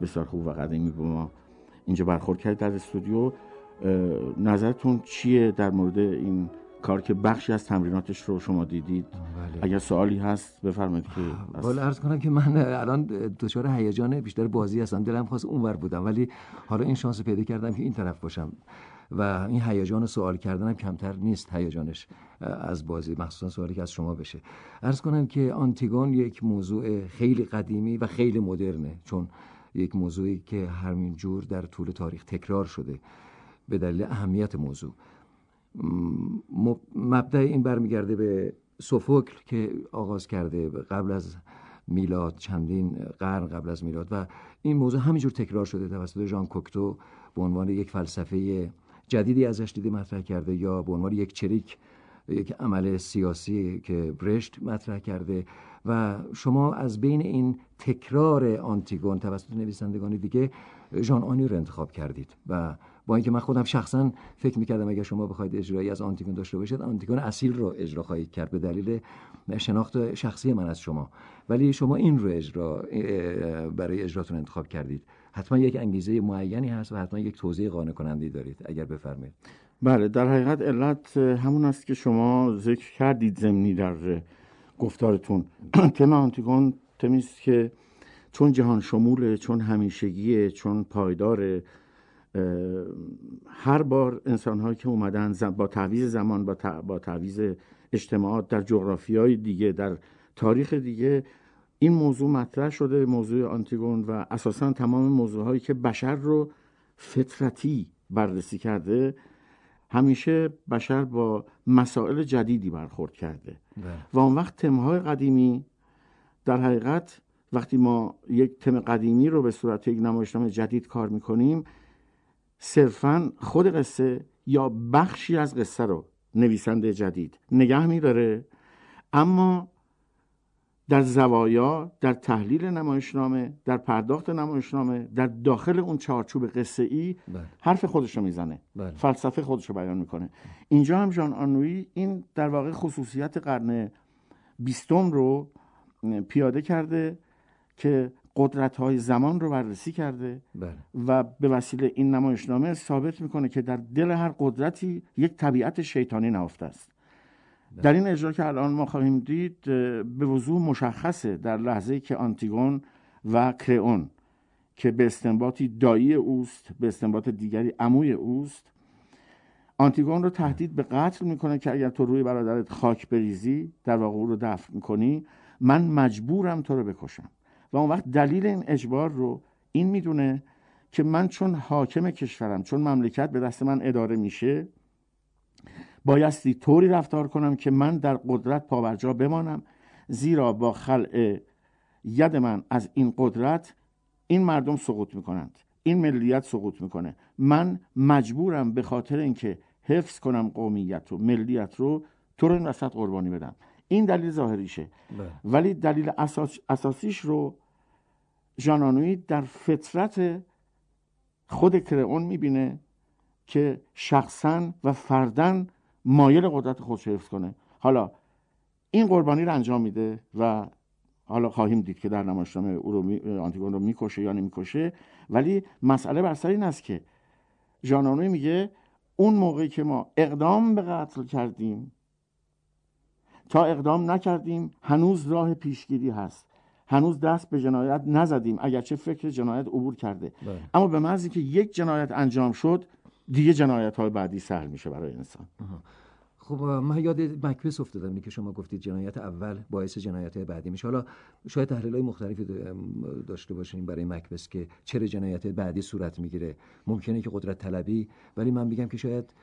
U: بسیار خوب و قدیمی با ما اینجا برخورد کرد در استودیو نظرتون چیه در مورد این کار که بخشی از تمریناتش رو شما دیدید؟ اگر سوالی هست بفرمایید که
V: والا عرض کنم که من الان دچار هیجان بیشتر بازی هستم. دلم خواست اونور بودم. ولی حالا این شانس پیدا کردم که این طرف باشم. و این هیجان سوال کردنم کمتر نیست هیجانش از بازی مخصوصا سوالی که از شما بشه. عرض کنم که آنتیگون یک موضوع خیلی قدیمی و خیلی مدرنه چون یک موضوعی که همین جور در طول تاریخ تکرار شده به دلیل اهمیت موضوع. مبدع این برمیگرده به سوفوکل که آغاز کرده قبل از میلاد چندین قرن قبل از میلاد و این موضوع همینجور تکرار شده توسط ژان کوکتو به عنوان یک فلسفه جدیدی ازش دیده مطرح کرده یا به عنوان یک چریک یک عمل سیاسی که برشت مطرح کرده و شما از بین این تکرار آنتیگون توسط نویسندگان دیگه ژان آنی رو انتخاب کردید و با اینکه من خودم شخصا فکر می‌کردم اگر شما بخواید اجرایی از آنتیگون داشته باشید آنتیگون اصیل رو اجرا خواهید کرد به دلیل شناخت شخصی من از شما. ولی شما این رو اجرا برای اجراتون انتخاب کردید. حتما یک انگیزه معینی هست و حتما یک توضیح قانع کننده دارید اگر بفرمایید.
U: بله در حقیقت علت همون است که شما ذکر کردید زمینی در گفتارتون. تم آنتیگون تمی که چون جهان شموله چون همیشگیه چون پایداره هر بار انسان هایی که اومدن با تعویز زمان با, تع- با تعویز اجتماعات در جغرافی های دیگه در تاریخ دیگه این موضوع مطرح شده موضوع آنتیگون و اساسا تمام موضوع هایی که بشر رو فطرتی بررسی کرده همیشه بشر با مسائل جدیدی برخورد کرده. و اون وقت تمهای قدیمی در حقیقت وقتی ما یک تم قدیمی رو به صورت یک نمایشنامه جدید کار می‌کنیم صرفا خود قصه یا بخشی از قصه رو نویسنده جدید نگه میداره. اما در زوایا در تحلیل نمایشنامه در پرداخت نمایشنامه در داخل اون چارچوب قصه ای
V: بله.
U: حرف خودش رو می‌زنه
V: بله.
U: فلسفه خودش رو بیان می‌کنه اینجا هم ژان آنوی این در واقع خصوصیت قرن بیستم رو پیاده کرده که قدرت های زمان رو بررسی کرده
V: بله.
U: و به وسیله این نمایشنامه ثابت می‌کنه که در دل هر قدرتی یک طبیعت شیطانی نهفته است در این اجرا که الان ما خواهیم دید به وضوح مشخصه در لحظه که آنتیگون و کرئون که به استنباطی دایی اوست به استنباط دیگری عموی اوست آنتیگون رو تهدید به قتل می‌کنه که اگر تو روی برادرت خاک بریزی در واقع او رو دفن می‌کنی من مجبورم تو رو بکشم. و اون وقت دلیل این اجبار رو این می‌دونه که من چون حاکم کشورم چون مملکت به دست من اداره میشه بایستی طوری رفتار کنم که من در قدرت پاورجا بمانم زیرا با خلع ید من از این قدرت این مردم سقوط می‌کنند این ملیت سقوط می‌کنه. من مجبورم به خاطر اینکه حفظ کنم قومیت و ملیت رو تو رو این وسط قربانی بدم. این دلیل ظاهریشه. ولی دلیل اساس، اساسیش رو ژانانوی در فطرت خود کرئون می‌بینه. که شخصا و فردن مایل قدرت خودش حفظ کنه. حالا این قربانی رو انجام میده و حالا خواهیم دید که در نمایشنامه او رو می... آنتیگون رو می‌کشه یا نمی‌کشه ولی مسئله بر سر این است که ژانانوی میگه اون موقعی که ما اقدام به قتل کردیم تا اقدام نکردیم هنوز راه پیشگیری هست. هنوز دست به جنایت نزدیم اگرچه فکر جنایت عبور کرده.
V: بله.
U: اما به محض که یک جنایت انجام شد دیگه جنایت های بعدی سهل میشه برای انسان.
V: خب من یاد مکبس افتادم که شما گفتید جنایت اول باعث جنایت بعدی میشه. حالا شاید تحلیل های مختلفی دا- داشته باشیم برای مکبس که چرا جنایت بعدی صورت می‌گیره. ممکنه که قدرت طلبی ولی من میگم که شاید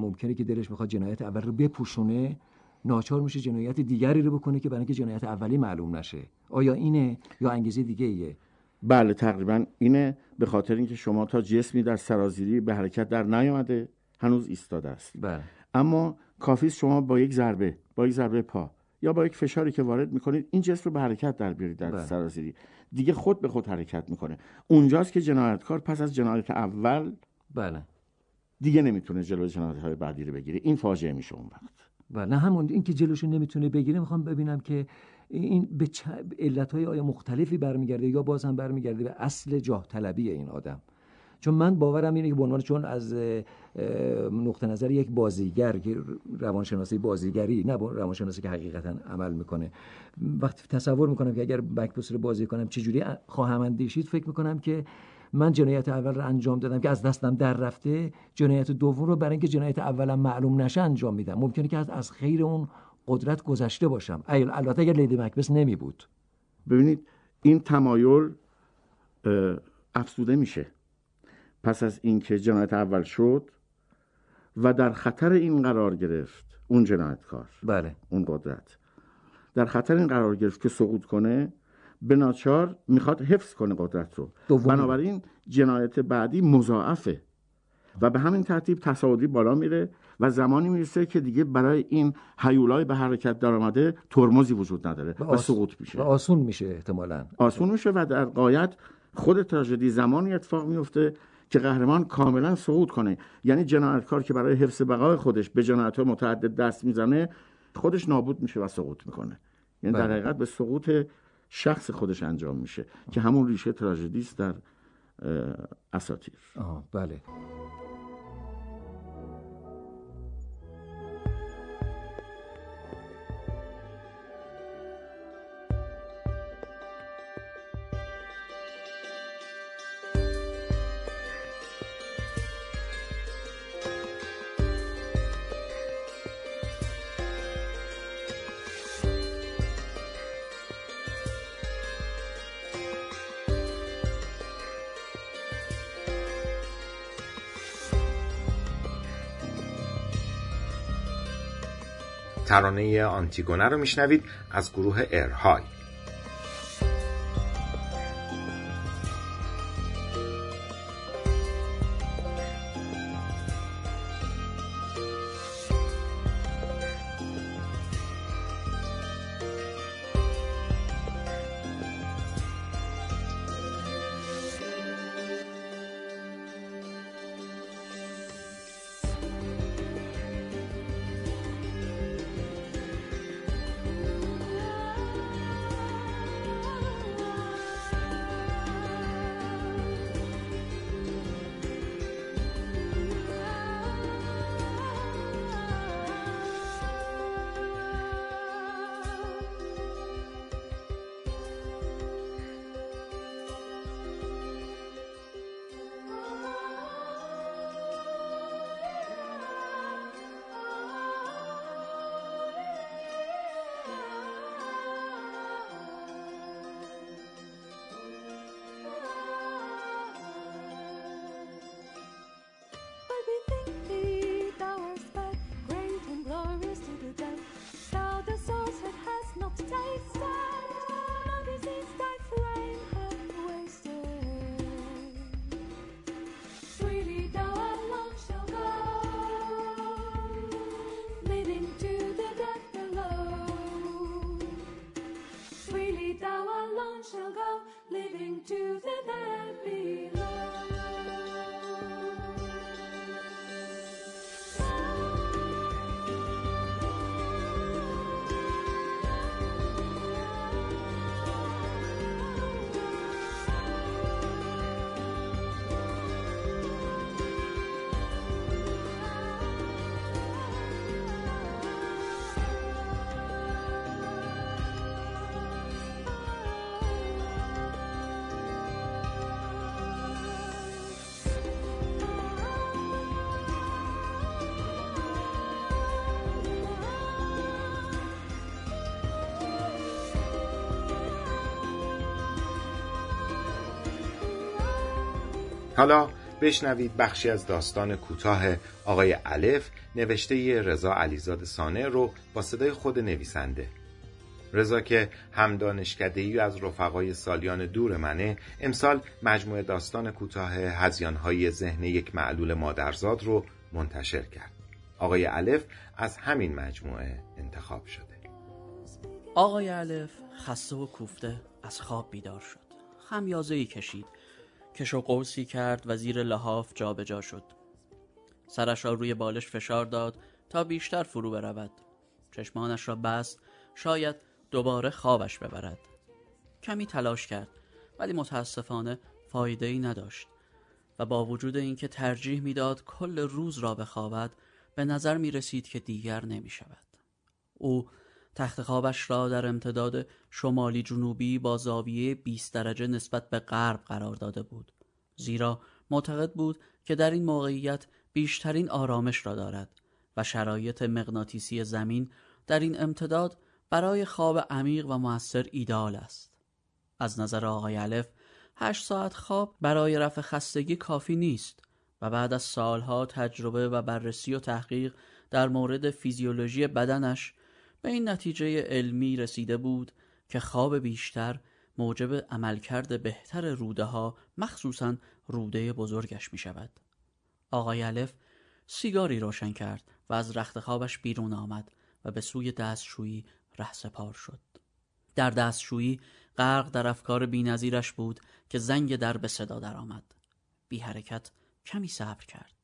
V: ممکنه که دلش می‌خواد جنایت اول رو بپوشونه ناچار میشه جنایت دیگری رو بکنه که برای اینکه جنایت اولی معلوم نشه. آیا اینه یا انگیزه دیگه ایه
U: بله تقریبا اینه به خاطر اینکه شما تا جسمی در سرازیری به حرکت در نیامده هنوز ایستاده است.
V: بله.
U: اما کافی است شما با یک ضربه با یک ضربه پا یا با یک فشاری که وارد می‌کنید این جسم رو به حرکت در بیارید در
V: بله.
U: سرازیری. دیگه خود به خود حرکت می‌کنه. اونجاست که جنایتکار پس از جنایت اول
V: بله.
U: دیگه نمی‌تونه جلوی جنایت های بعدی رو بگیره. این فاجعه میشه اون وقت.
V: و نه همون این که جلوشو نمی‌تونه بگیره می‌خوام ببینم که این به علت های آیا مختلفی برمیگرده یا باز برمیگرده به اصل جاه طلبی این آدم. چون من باورم اینه که به عنوان چون از نقطه نظر یک بازیگر که روانشناسی بازیگری نه با- روانشناسی که حقیقتا عمل می‌کنه. وقتی تصور می‌کنم که اگر رو بازی کنم چجوری خواهم اندیشید فکر می‌کنم که من جنایت اول رو انجام دادم که از دستم در رفته جنایت دوم رو برای اینکه جنایت اولم معلوم نشه انجام میدم. ممکنه که از از خیر اون قدرت گذشته باشم. البته اگر لیدی مکبس نمی بود.
U: ببینید این تمایل اه، افزوده میشه. پس از اینکه جنایت اول شد و در خطر این قرار گرفت اون جنایتکار
V: بله.
U: اون قدرت. در خطر این قرار گرفت که سقوط کنه به ناچار می‌خواد حفظ کنه قدرت رو.
V: دومی.
U: بنابراین جنایت بعدی مضاعفه. و به همین ترتیب تصاعدی بالا میره و زمانی می‌رسه که دیگه برای این هیولای به حرکت در آمده ترمزی وجود نداره و,
V: آس-
U: سقوط میشه.
V: و آسون میشه احتمالا.
U: آسون میشه و در قایت خود تراژدی زمانی اتفاق میفته که قهرمان کاملا سقوط کنه. یعنی جنایتکار که برای حفظ بقای خودش به جنایت متعدد دست می‌زنه خودش نابود میشه و سقوط می‌کنه. یعنی در
V: بله.
U: حقیقت به سقوط شخص خودش انجام میشه که همون ریشه تراژدی است در اه، اساطیر.
V: آه بله.
C: ترانه آنتیگونه رو میشنوید از گروه ارهای حالا بشنوید بخشی از داستان کوتاه آقای الف نوشته رضا علیزاده سانع رو با صدای خود نویسنده. رضا که هم دانشکده‌ای از رفقای سالیان دور منه امسال مجموعه داستان کوتاه هزیانهای ذهن یک معلول مادرزاد رو منتشر کرد. آقای الف از همین مجموعه انتخاب شده.
W: آقای الف خسته و کوفته از خواب بیدار شد. خمیازه ای کشید. کش و قوسی کرد و زیر لحاف جابجا شد. سرش را روی بالش فشار داد تا بیشتر فرو برود. چشمانش را بست شاید دوباره خوابش ببرد. کمی تلاش کرد ولی متاسفانه فایده ای نداشت و با وجود اینکه ترجیح می‌داد کل روز را بخوابد به نظر می رسید که دیگر نمی شود او تخت خوابش را در امتداد شمالی جنوبی با زاویه 20 درجه نسبت به غرب قرار داده بود. زیرا معتقد بود که در این موقعیت بیشترین آرامش را دارد و شرایط مغناطیسی زمین در این امتداد برای خواب عمیق و موثر ایدال است. از نظر آقای الف هشت ساعت خواب برای رفع خستگی کافی نیست و بعد از سالها تجربه و بررسی و تحقیق در مورد فیزیولوژی بدنش به این نتیجه علمی رسیده بود که خواب بیشتر موجب عملکرد بهتر روده ها مخصوصا روده بزرگش می شود. آقای الف سیگاری روشن کرد و از رخت خوابش بیرون آمد و به سوی دستشویی رهسپار شد. در دستشویی غرق در افکار بینظیرش بود که زنگ در به صدا درآمد. بی حرکت کمی صبر کرد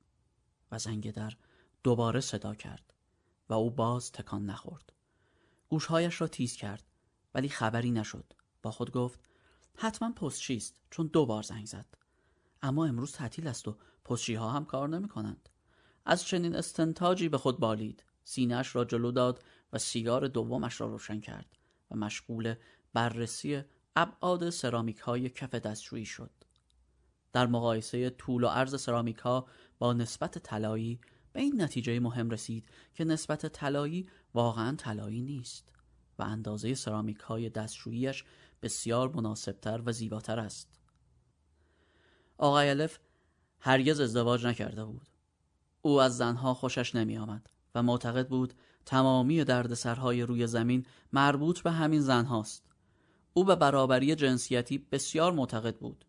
W: و زنگ در دوباره صدا کرد و او باز تکان نخورد. گوشهایش را تیز کرد ولی خبری نشد. با خود گفت حتما پستچی است چون دو بار زنگ زد. اما امروز تعطیل است و پستچی ها هم کار نمی کنند. از چنین استنتاجی به خود بالید. سینهش را جلو داد و سیگار دومش را روشن کرد و مشغول بررسی ابعاد سرامیک های کف دستشویی شد. در مقایسه طول و عرض سرامیک ها با نسبت طلایی به این نتیجه مهم رسید که نسبت طلایی واقعا طلایی نیست و اندازه سرامیک های دستشوییش بسیار مناسبتر و زیباتر است. آقای الف هرگز ازدواج نکرده بود. او از زنها خوشش نمی آمد و معتقد بود تمامی دردسرهای روی زمین مربوط به همین زن هاست. او به برابری جنسیتی بسیار معتقد بود.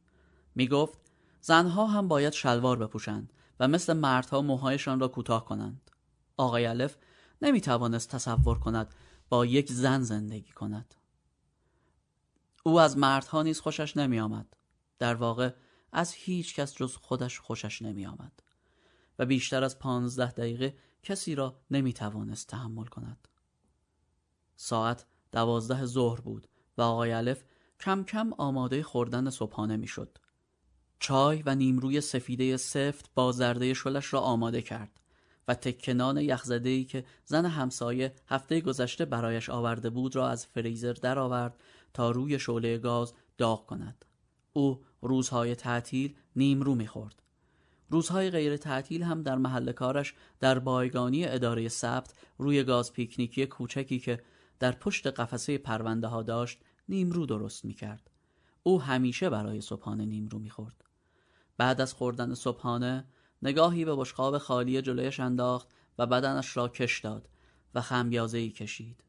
W: می گفت زنها هم باید شلوار بپوشند و مثل مردها موهایشان را کوتاه کنند. آقای الف نمی توانست تصور کند با یک زن زندگی کند. او از مردها نیز خوشش نمی آمد. در واقع از هیچ کس جز خودش خوشش نمی آمد. و بیشتر از پانزده دقیقه کسی را نمی توانست تحمل کند. ساعت دوازده ظهر بود و آقای الف کم کم آماده خوردن صبحانه می شد. چای و نیمروی سفیده سفت با زرده شلش را آماده کرد و تکنان یخزده‌ای که زن همسایه هفته گذشته برایش آورده بود را از فریزر درآورد تا روی شعله گاز داغ کند. او روزهای تعطیل نیمرو می‌خورد. روزهای غیر تعطیل هم در محل کارش در بایگانی اداره ثبت روی گاز پیکنیکی کوچکی که در پشت قفسه پرونده ها داشت نیمرو درست می‌کرد. او همیشه برای صبحانه نیمرو می‌خورد. بعد از خوردن صبحانه نگاهی به بشقاب خالی جلویش انداخت و بدنش را کش داد و خمیازه کشید.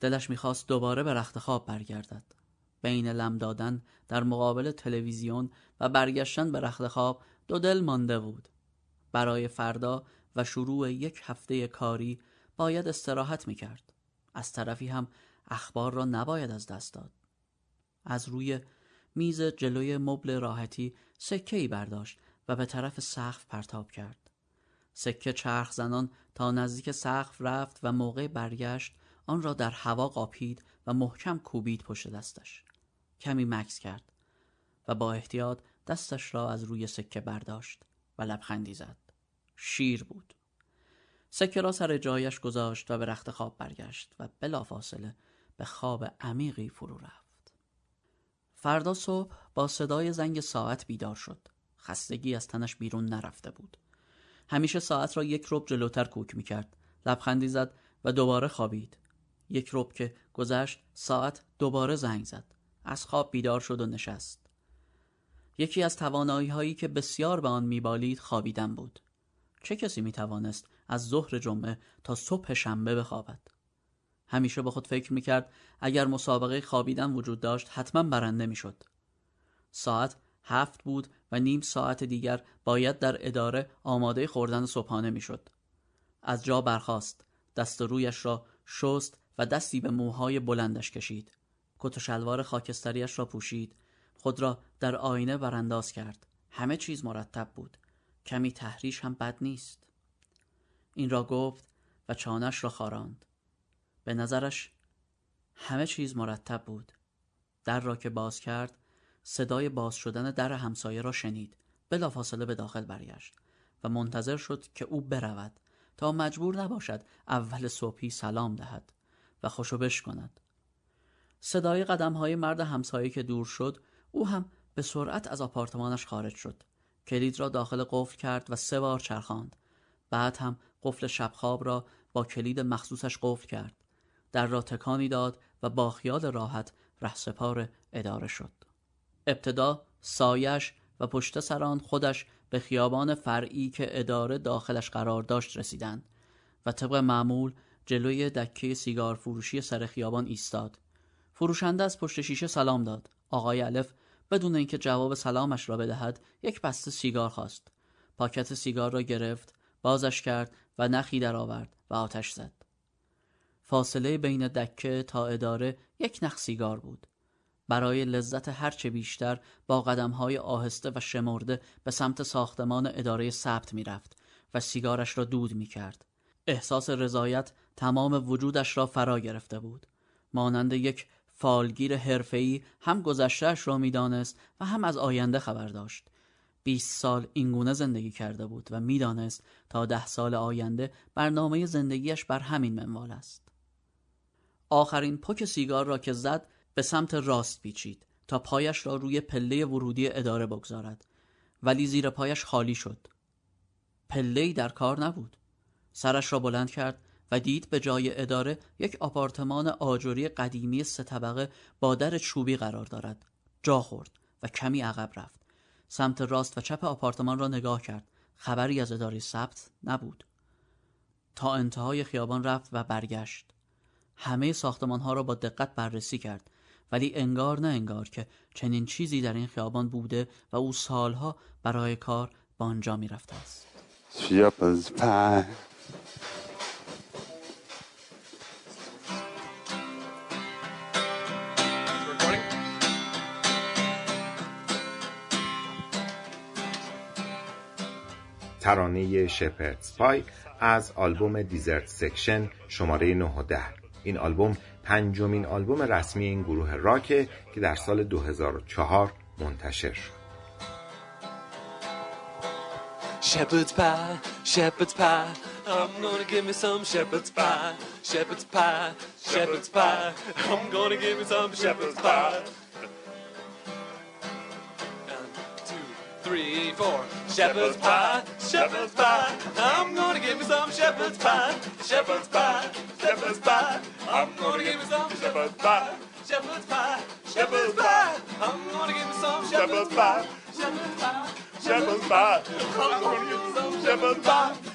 W: دلش می‌خواست دوباره به رخت خواب برگردد. بین لم دادن در مقابل تلویزیون و برگشتن به رخت خواب دو دل مانده بود. برای فردا و شروع یک هفته کاری باید استراحت می‌کرد. از طرفی هم اخبار را نباید از دست داد. از روی میز جلوی مبل راحتی سکه ای برداشت و به طرف سقف پرتاب کرد. سکه چرخ زنان تا نزدیک سقف رفت و موقع برگشت آن را در هوا قاپید و محکم کوبید پشت دستش. کمی مکس کرد و با احتیاط دستش را از روی سکه برداشت و لبخندی زد. شیر بود. سکه را سر جایش گذاشت و به رخت خواب برگشت و بلافاصله به خواب عمیقی فرو رفت. فردا صبح با صدای زنگ ساعت بیدار شد. خستگی از تنش بیرون نرفته بود. همیشه ساعت را یک رب جلوتر کوک می کرد. لبخندی زد و دوباره خوابید. یک رب که گذشت ساعت دوباره زنگ زد. از خواب بیدار شد و نشست. یکی از توانایی هایی که بسیار به آن میبالید خوابیدن بود. چه کسی می‌توانست از ظهر جمعه تا صبح شنبه بخوابد؟ همیشه به خود فکر می‌کرد اگر مسابقه خوابیدن وجود داشت حتما برنده می‌شد. ساعت هفت بود و نیم ساعت دیگر باید در اداره آماده خوردن صبحانه می‌شد. از جا برخاست، دست رویش را شست و دستی به موهای بلندش کشید. کت و شلوار خاکستریش را پوشید خود را در آینه برانداز کرد همه چیز مرتب بود کمی تحریش هم بد نیست این را گفت و چانش را خاراند به نظرش همه چیز مرتب بود. در را که باز کرد صدای باز شدن در همسایه را شنید. بلافاصله به داخل برگشت و منتظر شد که او برود تا مجبور نباشد اول صبحی سلام دهد و خوشو بش کند. صدای قدم های مرد همسایه که دور شد او هم به سرعت از آپارتمانش خارج شد. کلید را داخل قفل کرد و سه بار چرخاند. بعد هم قفل شبخواب را با کلید مخصوصش قفل کرد. در را تکانی داد و با خیال راحت رهسپار اداره شد. ابتدا سایش و پشت سران خودش به خیابان فرعی که اداره داخلش قرار داشت رسیدند و طبق معمول جلوی دکه سیگار فروشی سر خیابان ایستاد. فروشنده از پشت شیشه سلام داد. آقای الف بدون اینکه جواب سلامش را بدهد یک بسته سیگار خواست. پاکت سیگار را گرفت بازش کرد و نخی درآورد و آتش زد. فاصله بین دکه تا اداره یک نخ سیگار بود برای لذت هرچه بیشتر با قدمهای آهسته و شمرده به سمت ساختمان اداره ثبت می‌رفت و سیگارش را دود می کرد. احساس رضایت تمام وجودش را فرا گرفته بود. مانند یک فالگیر حرفه‌ای هم گذشتهش را می‌دانست و هم از آینده خبر داشت. بیست سال اینگونه زندگی کرده بود و می‌دانست تا ده سال آینده برنامه زندگیش بر همین منوال است. آخرین پک سیگار را که زد به سمت راست پیچید تا پایش را روی پله ورودی اداره بگذارد ولی زیر پایش خالی شد. پله در کار نبود. سرش را بلند کرد و دید به جای اداره یک آپارتمان آجوری قدیمی سه طبقه با در چوبی قرار دارد. جا خورد و کمی عقب رفت. سمت راست و چپ آپارتمان را نگاه کرد. خبری از اداره ثبت نبود. تا انتهای خیابان رفت و برگشت همه ساختمان ها را با دقت بررسی کرد. ولی انگار نه انگار که چنین چیزی در این خیابان بوده و او سالها برای کار به آنجا می رفته است.
C: ترانه شپردز پای از آلبوم دیزرت سکشن شماره 9 و 10 این آلبوم پنجمین آلبوم رسمی این گروه راکه که در سال 2004 منتشر شد
X: Shepherd's pie, shepherd's pie. I'm gonna give me some shepherd's pie, shepherd's pie, shepherd's pie. I'm gonna give me some shepherd's pie. One, two, three, four. Shepherd's pie, shepherd's pie. I'm gonna give me some shepherd's pie, shepherd's pie, shepherd's pie. I'm gonna give me some shepherd's pie, shepherd's pie, shepherd's pie. I'm gonna give me some shepherd's pie, shepherd's pie, shepherd's pie. I'm gonna give me some shepherd's pie.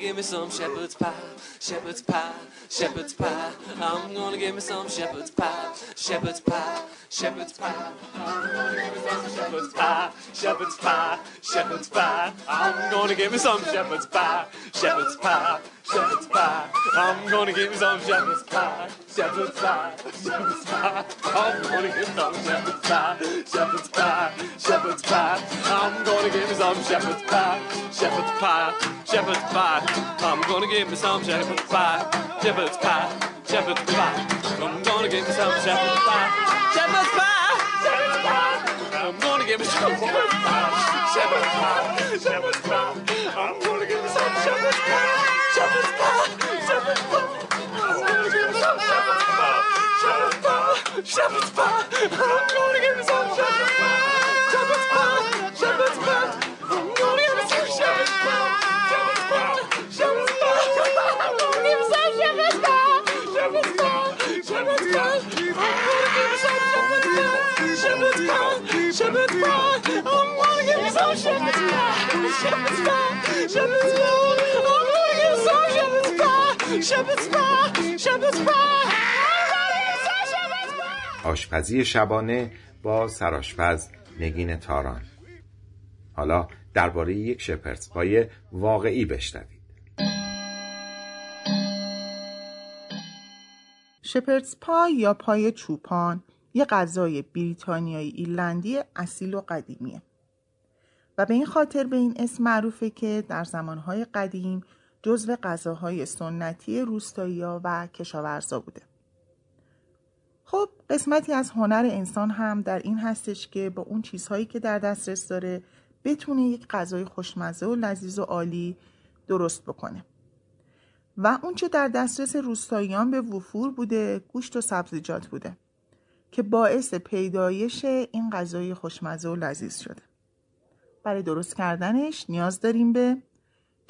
X: Give me some shepherd's pie. Shepherd's pie. Shepherd's pie. I'm gonna give me some shepherd's pie. Shepherd's pie. Shepherd's pie. I'm gonna give me some shepherd's pie. Shepherd's pie. Shepherd's pie. I'm gonna give me some shepherd's pie. Shepherd's pie. Shepherd's pie. I'm gonna give me some shepherd's pie. Shepherd's pie. Shepherd's pie. I'm gonna give me some shepherd's pie. Shepherd's pie. Shepherd's pie. I'm gonna give me some shepherd's pie. Shepherd's pie. Shepherd's pie. I'm gonna give me some shepherd's pie. Shepherd's pie. Shepherd's pie. I'm gonna give me some. Shepherd's pie. Shepherd's pie. I'm gonna give me some shepherd's pie. Shepherd's pie. Shepherd's pie. I'm gonna give me some shepherd's pie. Şapırtma! Şapırtma! Şapırtma! Şapırtma! Şapırtma! Yol gelmesem şapırtma! Şapırtma! Şapırtma! Yol gelmesem şapırtma! Şapırtma! Şapırtma! Yol gelmesem şapırtma! Şapırtma! Şapırtma! Yol gelmesem şapırtma! Şapırtma! Şapırtma! Yol gelmesem şapırtma! Şapırtma! Şapırtma!
C: آشپزی شبانه با سرآشپز نگین تاران. حالا درباره یک شپردز پای واقعی بشنوید.
Y: شپردز پای یا پای چوپان یه غذای بریتانیایی ایرلندی اصیل و قدیمیه. و به این خاطر به این اسم معروفه که در زمانهای قدیم جزو غذاهای سنتی روستایی‌ها و کشاورزا بوده. خب قسمتی از هنر انسان هم در این هستش که با اون چیزهایی که در دسترس داره بتونه یک غذای خوشمزه و لذیذ و عالی درست بکنه. و اونچه در دسترس روستاییان به وفور بوده گوشت و سبزیجات بوده که باعث پیدایش این غذای خوشمزه و لذیذ شده. برای درست کردنش نیاز داریم به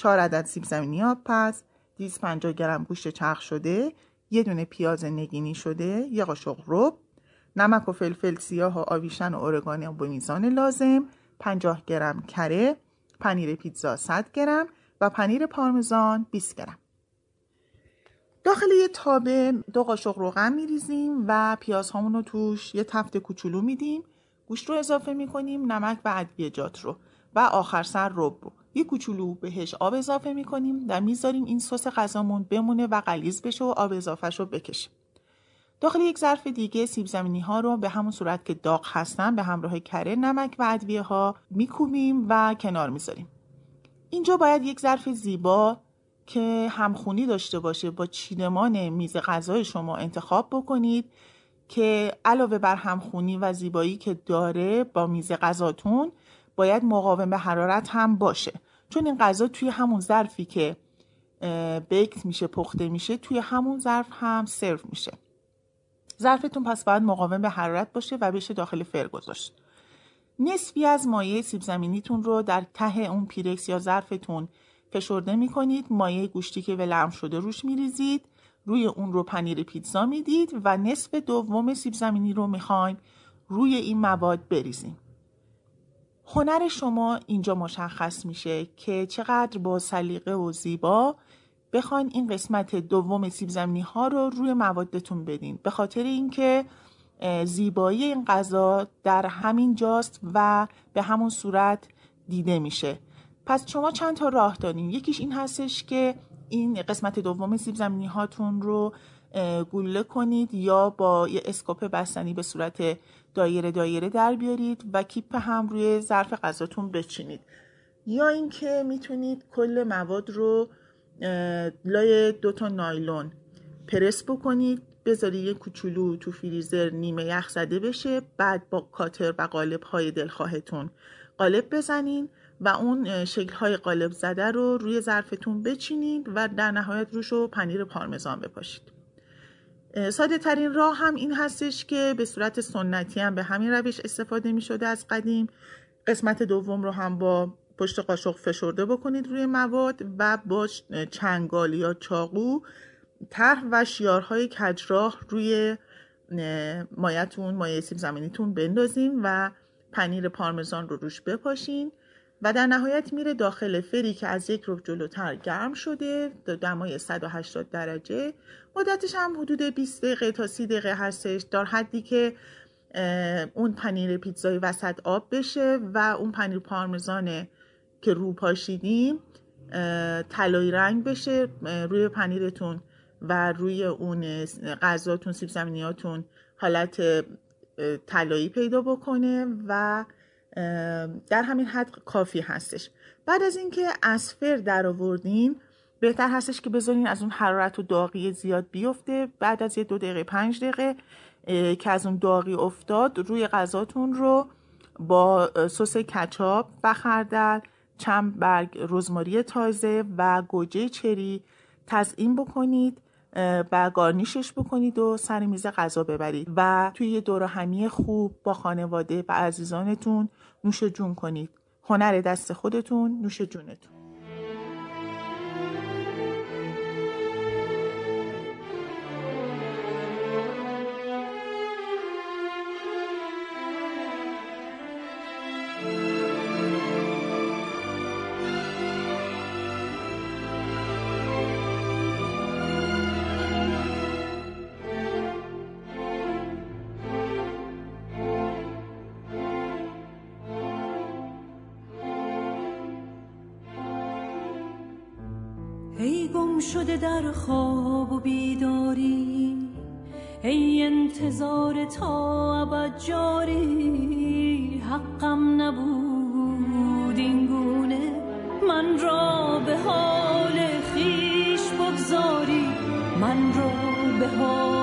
Y: 4 عدد سیب زمینی آب پز 250 گرم گوشت چرخ شده یه دونه پیاز نگینی شده یه قاشق رب نمک و فلفل سیاه و آویشن و اورگانو به میزان لازم 50 گرم کره پنیر پیتزا 100 گرم و پنیر پارمزان 20 گرم. داخل یه تابه دو قاشق روغن میریزیم و پیازهامون رو توش یه تفت کوچولو میدیم. گوشت رو اضافه می‌کنیم نمک و ادویجات رو و آخر سر رب رو. یه کوچولو بهش آب اضافه می‌کنیم و می‌ذاریم این سس غذامون بمونه و غلیظ بشه و آب اضافهش رو بکشه. داخل یک ظرف دیگه سیب زمینی ها رو به همون صورت که داغ هستن به همراه کره نمک و ادویه ها میکوبیم و کنار می‌ذاریم. اینجا باید یک ظرف زیبا که همخونی داشته باشه با چیدمان میز غذای شما انتخاب بکنید که علاوه بر همخونی و زیبایی که داره با میز غذاتون باید مقاوم حرارت هم باشه. چون این غذا توی همون ظرفی که بیکت میشه پخته میشه توی همون ظرف هم سرو میشه. ظرفتون پس باید مقاوم به حرارت باشه و بشه داخل فر گذاشت. نصفی از مایع سیب زمینیتون رو در ته اون پیرکس یا ظرفتون فشرده می‌کنید. مایع گوشتی که ولرم شده روش میریزید. روی اون رو پنیر پیتزا می‌دید و نصف دوم سیب زمینی رو می‌خوایم روی این مواد بریزیم هنر شما اینجا مشخص میشه که چقدر با سلیقه و زیبا بخواین این قسمت دوم سیب زمینی ها رو روی موادتون بدین. به خاطر اینکه زیبایی این غذا در همین جاست و به همون صورت دیده میشه. پس شما چند تا راه دارین؟ یکیش این هستش که این قسمت دوم سیب زمینی هاتون رو گوله کنید یا با یه اسکوپ بستنی به صورت دایره دایره در بیارید و کیپ هم روی ظرف غذاتون بچینید. یا اینکه می‌تونید کل مواد رو لای دو تا نایلون پرس بکنید بذارید یه کوچولو تو فریزر نیمه یخ زده بشه بعد با کاتر و قالب های دلخواهتون قالب بزنین و اون شکل های قالب زده رو روی ظرفتون بچینید و در نهایت روش رو پنیر پارمزان بپاشید. ساده ترین راه هم این هستش که به صورت سنتی هم به همین روش استفاده می شده از قدیم. قسمت دوم رو هم با پشت قاشق فشرده بکنید روی مواد و با چنگال یا چاقو طرح و شیارهای کجراه روی مایتون مایه سیب زمینیتون بندازیم و پنیر پارمزان رو روش بپاشین. و در نهایت میره داخل فری که از یک رب جلوتر گرم شده دمای 180 درجه. مدتش هم حدود 20 دقیقه تا 30 دقیقه هستش در حدی که اون پنیر پیتزای وسط آب بشه و اون پنیر پارمزانه که رو پاشیدیم طلایی رنگ بشه روی پنیرتون و روی اون غذاتون سیب زمینیاتون حالت طلایی پیدا بکنه و در همین حد کافی هستش. بعد از اینکه از فر در آوردین بهتر هستش که بذارین از اون حرارت و داغی زیاد بیفته. بعد از یه دو دقیقه پنج دقیقه که از اون داغی افتاد روی غذاتون رو با سس کچاپ و خردل چند برگ رزماری تازه و گوجه چری تزیین بکنید. و گارنیشش بکنید و سر میز غذا ببرید. و توی یه دور همی خوب با خانواده و عزیزانتون نوش جون کنید. هنر دست خودتون نوش جونتون.
F: شده در خواب و بیداری. ای انتظار تا ابد جاری حقم نبود این گونه. من را به حال خیش بگذاری. من را به حال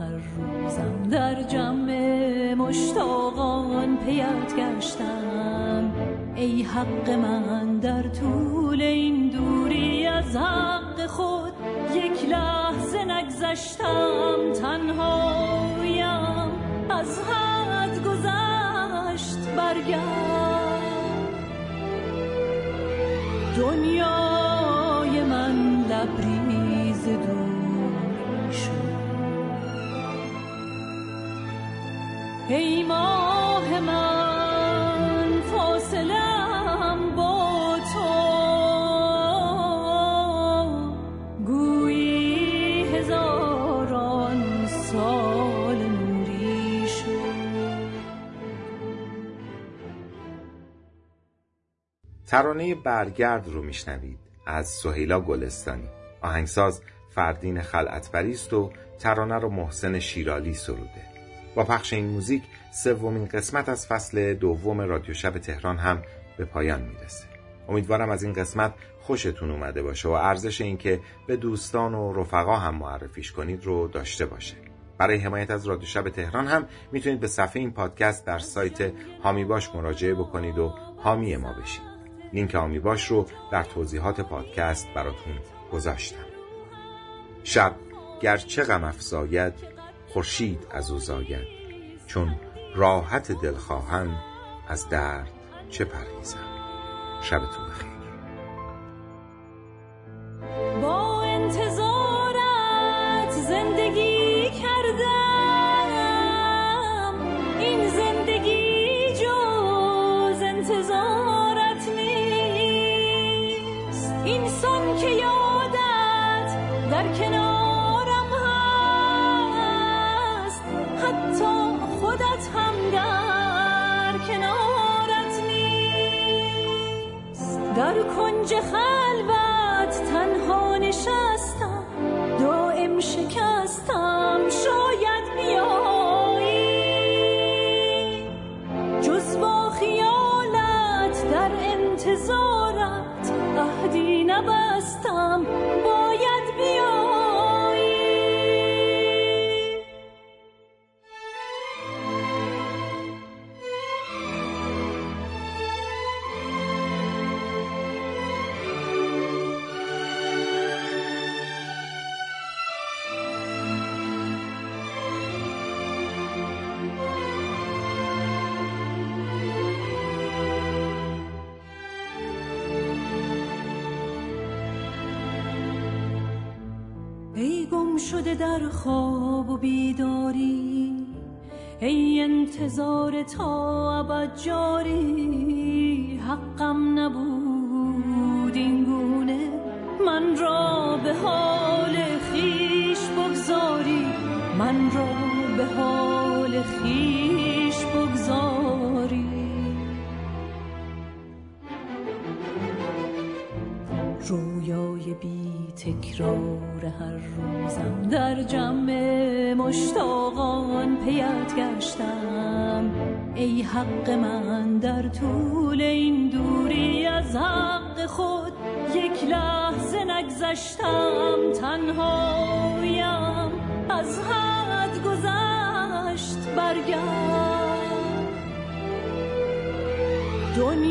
F: هر روزم در جمع مشتاقان پیت گشتم. ای حق من در طول این دوری از حق خود یک لحظه نگذشتم. تنهایم از حد گذشت برگرد دنیای من لبریز من گویی هزاران سال
C: ترانه برگرد رو میشنوید از سهیلا گلستانی. آهنگساز فردین خلعتبری است و ترانه رو محسن شیرالی سروده. با پخش این موزیک سومین قسمت از فصل دوم رادیو شب تهران هم به پایان می‌رسه. امیدوارم از این قسمت خوشتون اومده باشه و ارزش اینکه به دوستان و رفقا هم معرفیش کنید رو داشته باشه. برای حمایت از رادیو شب تهران هم می‌تونید به صفحه این پادکست در سایت هامی باش مراجعه بکنید و حامی ما بشید. لینک هامی باش رو در توضیحات پادکست براتون گذاشتم. شب گرچه غم افزاید خورشید از او زاید چون راحت دل دلخواهان از درد چه پرهیزم شبتون بخیر.
F: در خواب و بیداری ای انتظار تا ابد جاری. حق من در طول این دوری از حق خود یک لحظه نگذشتم تنهایم از حد گذشت برگرد دنیا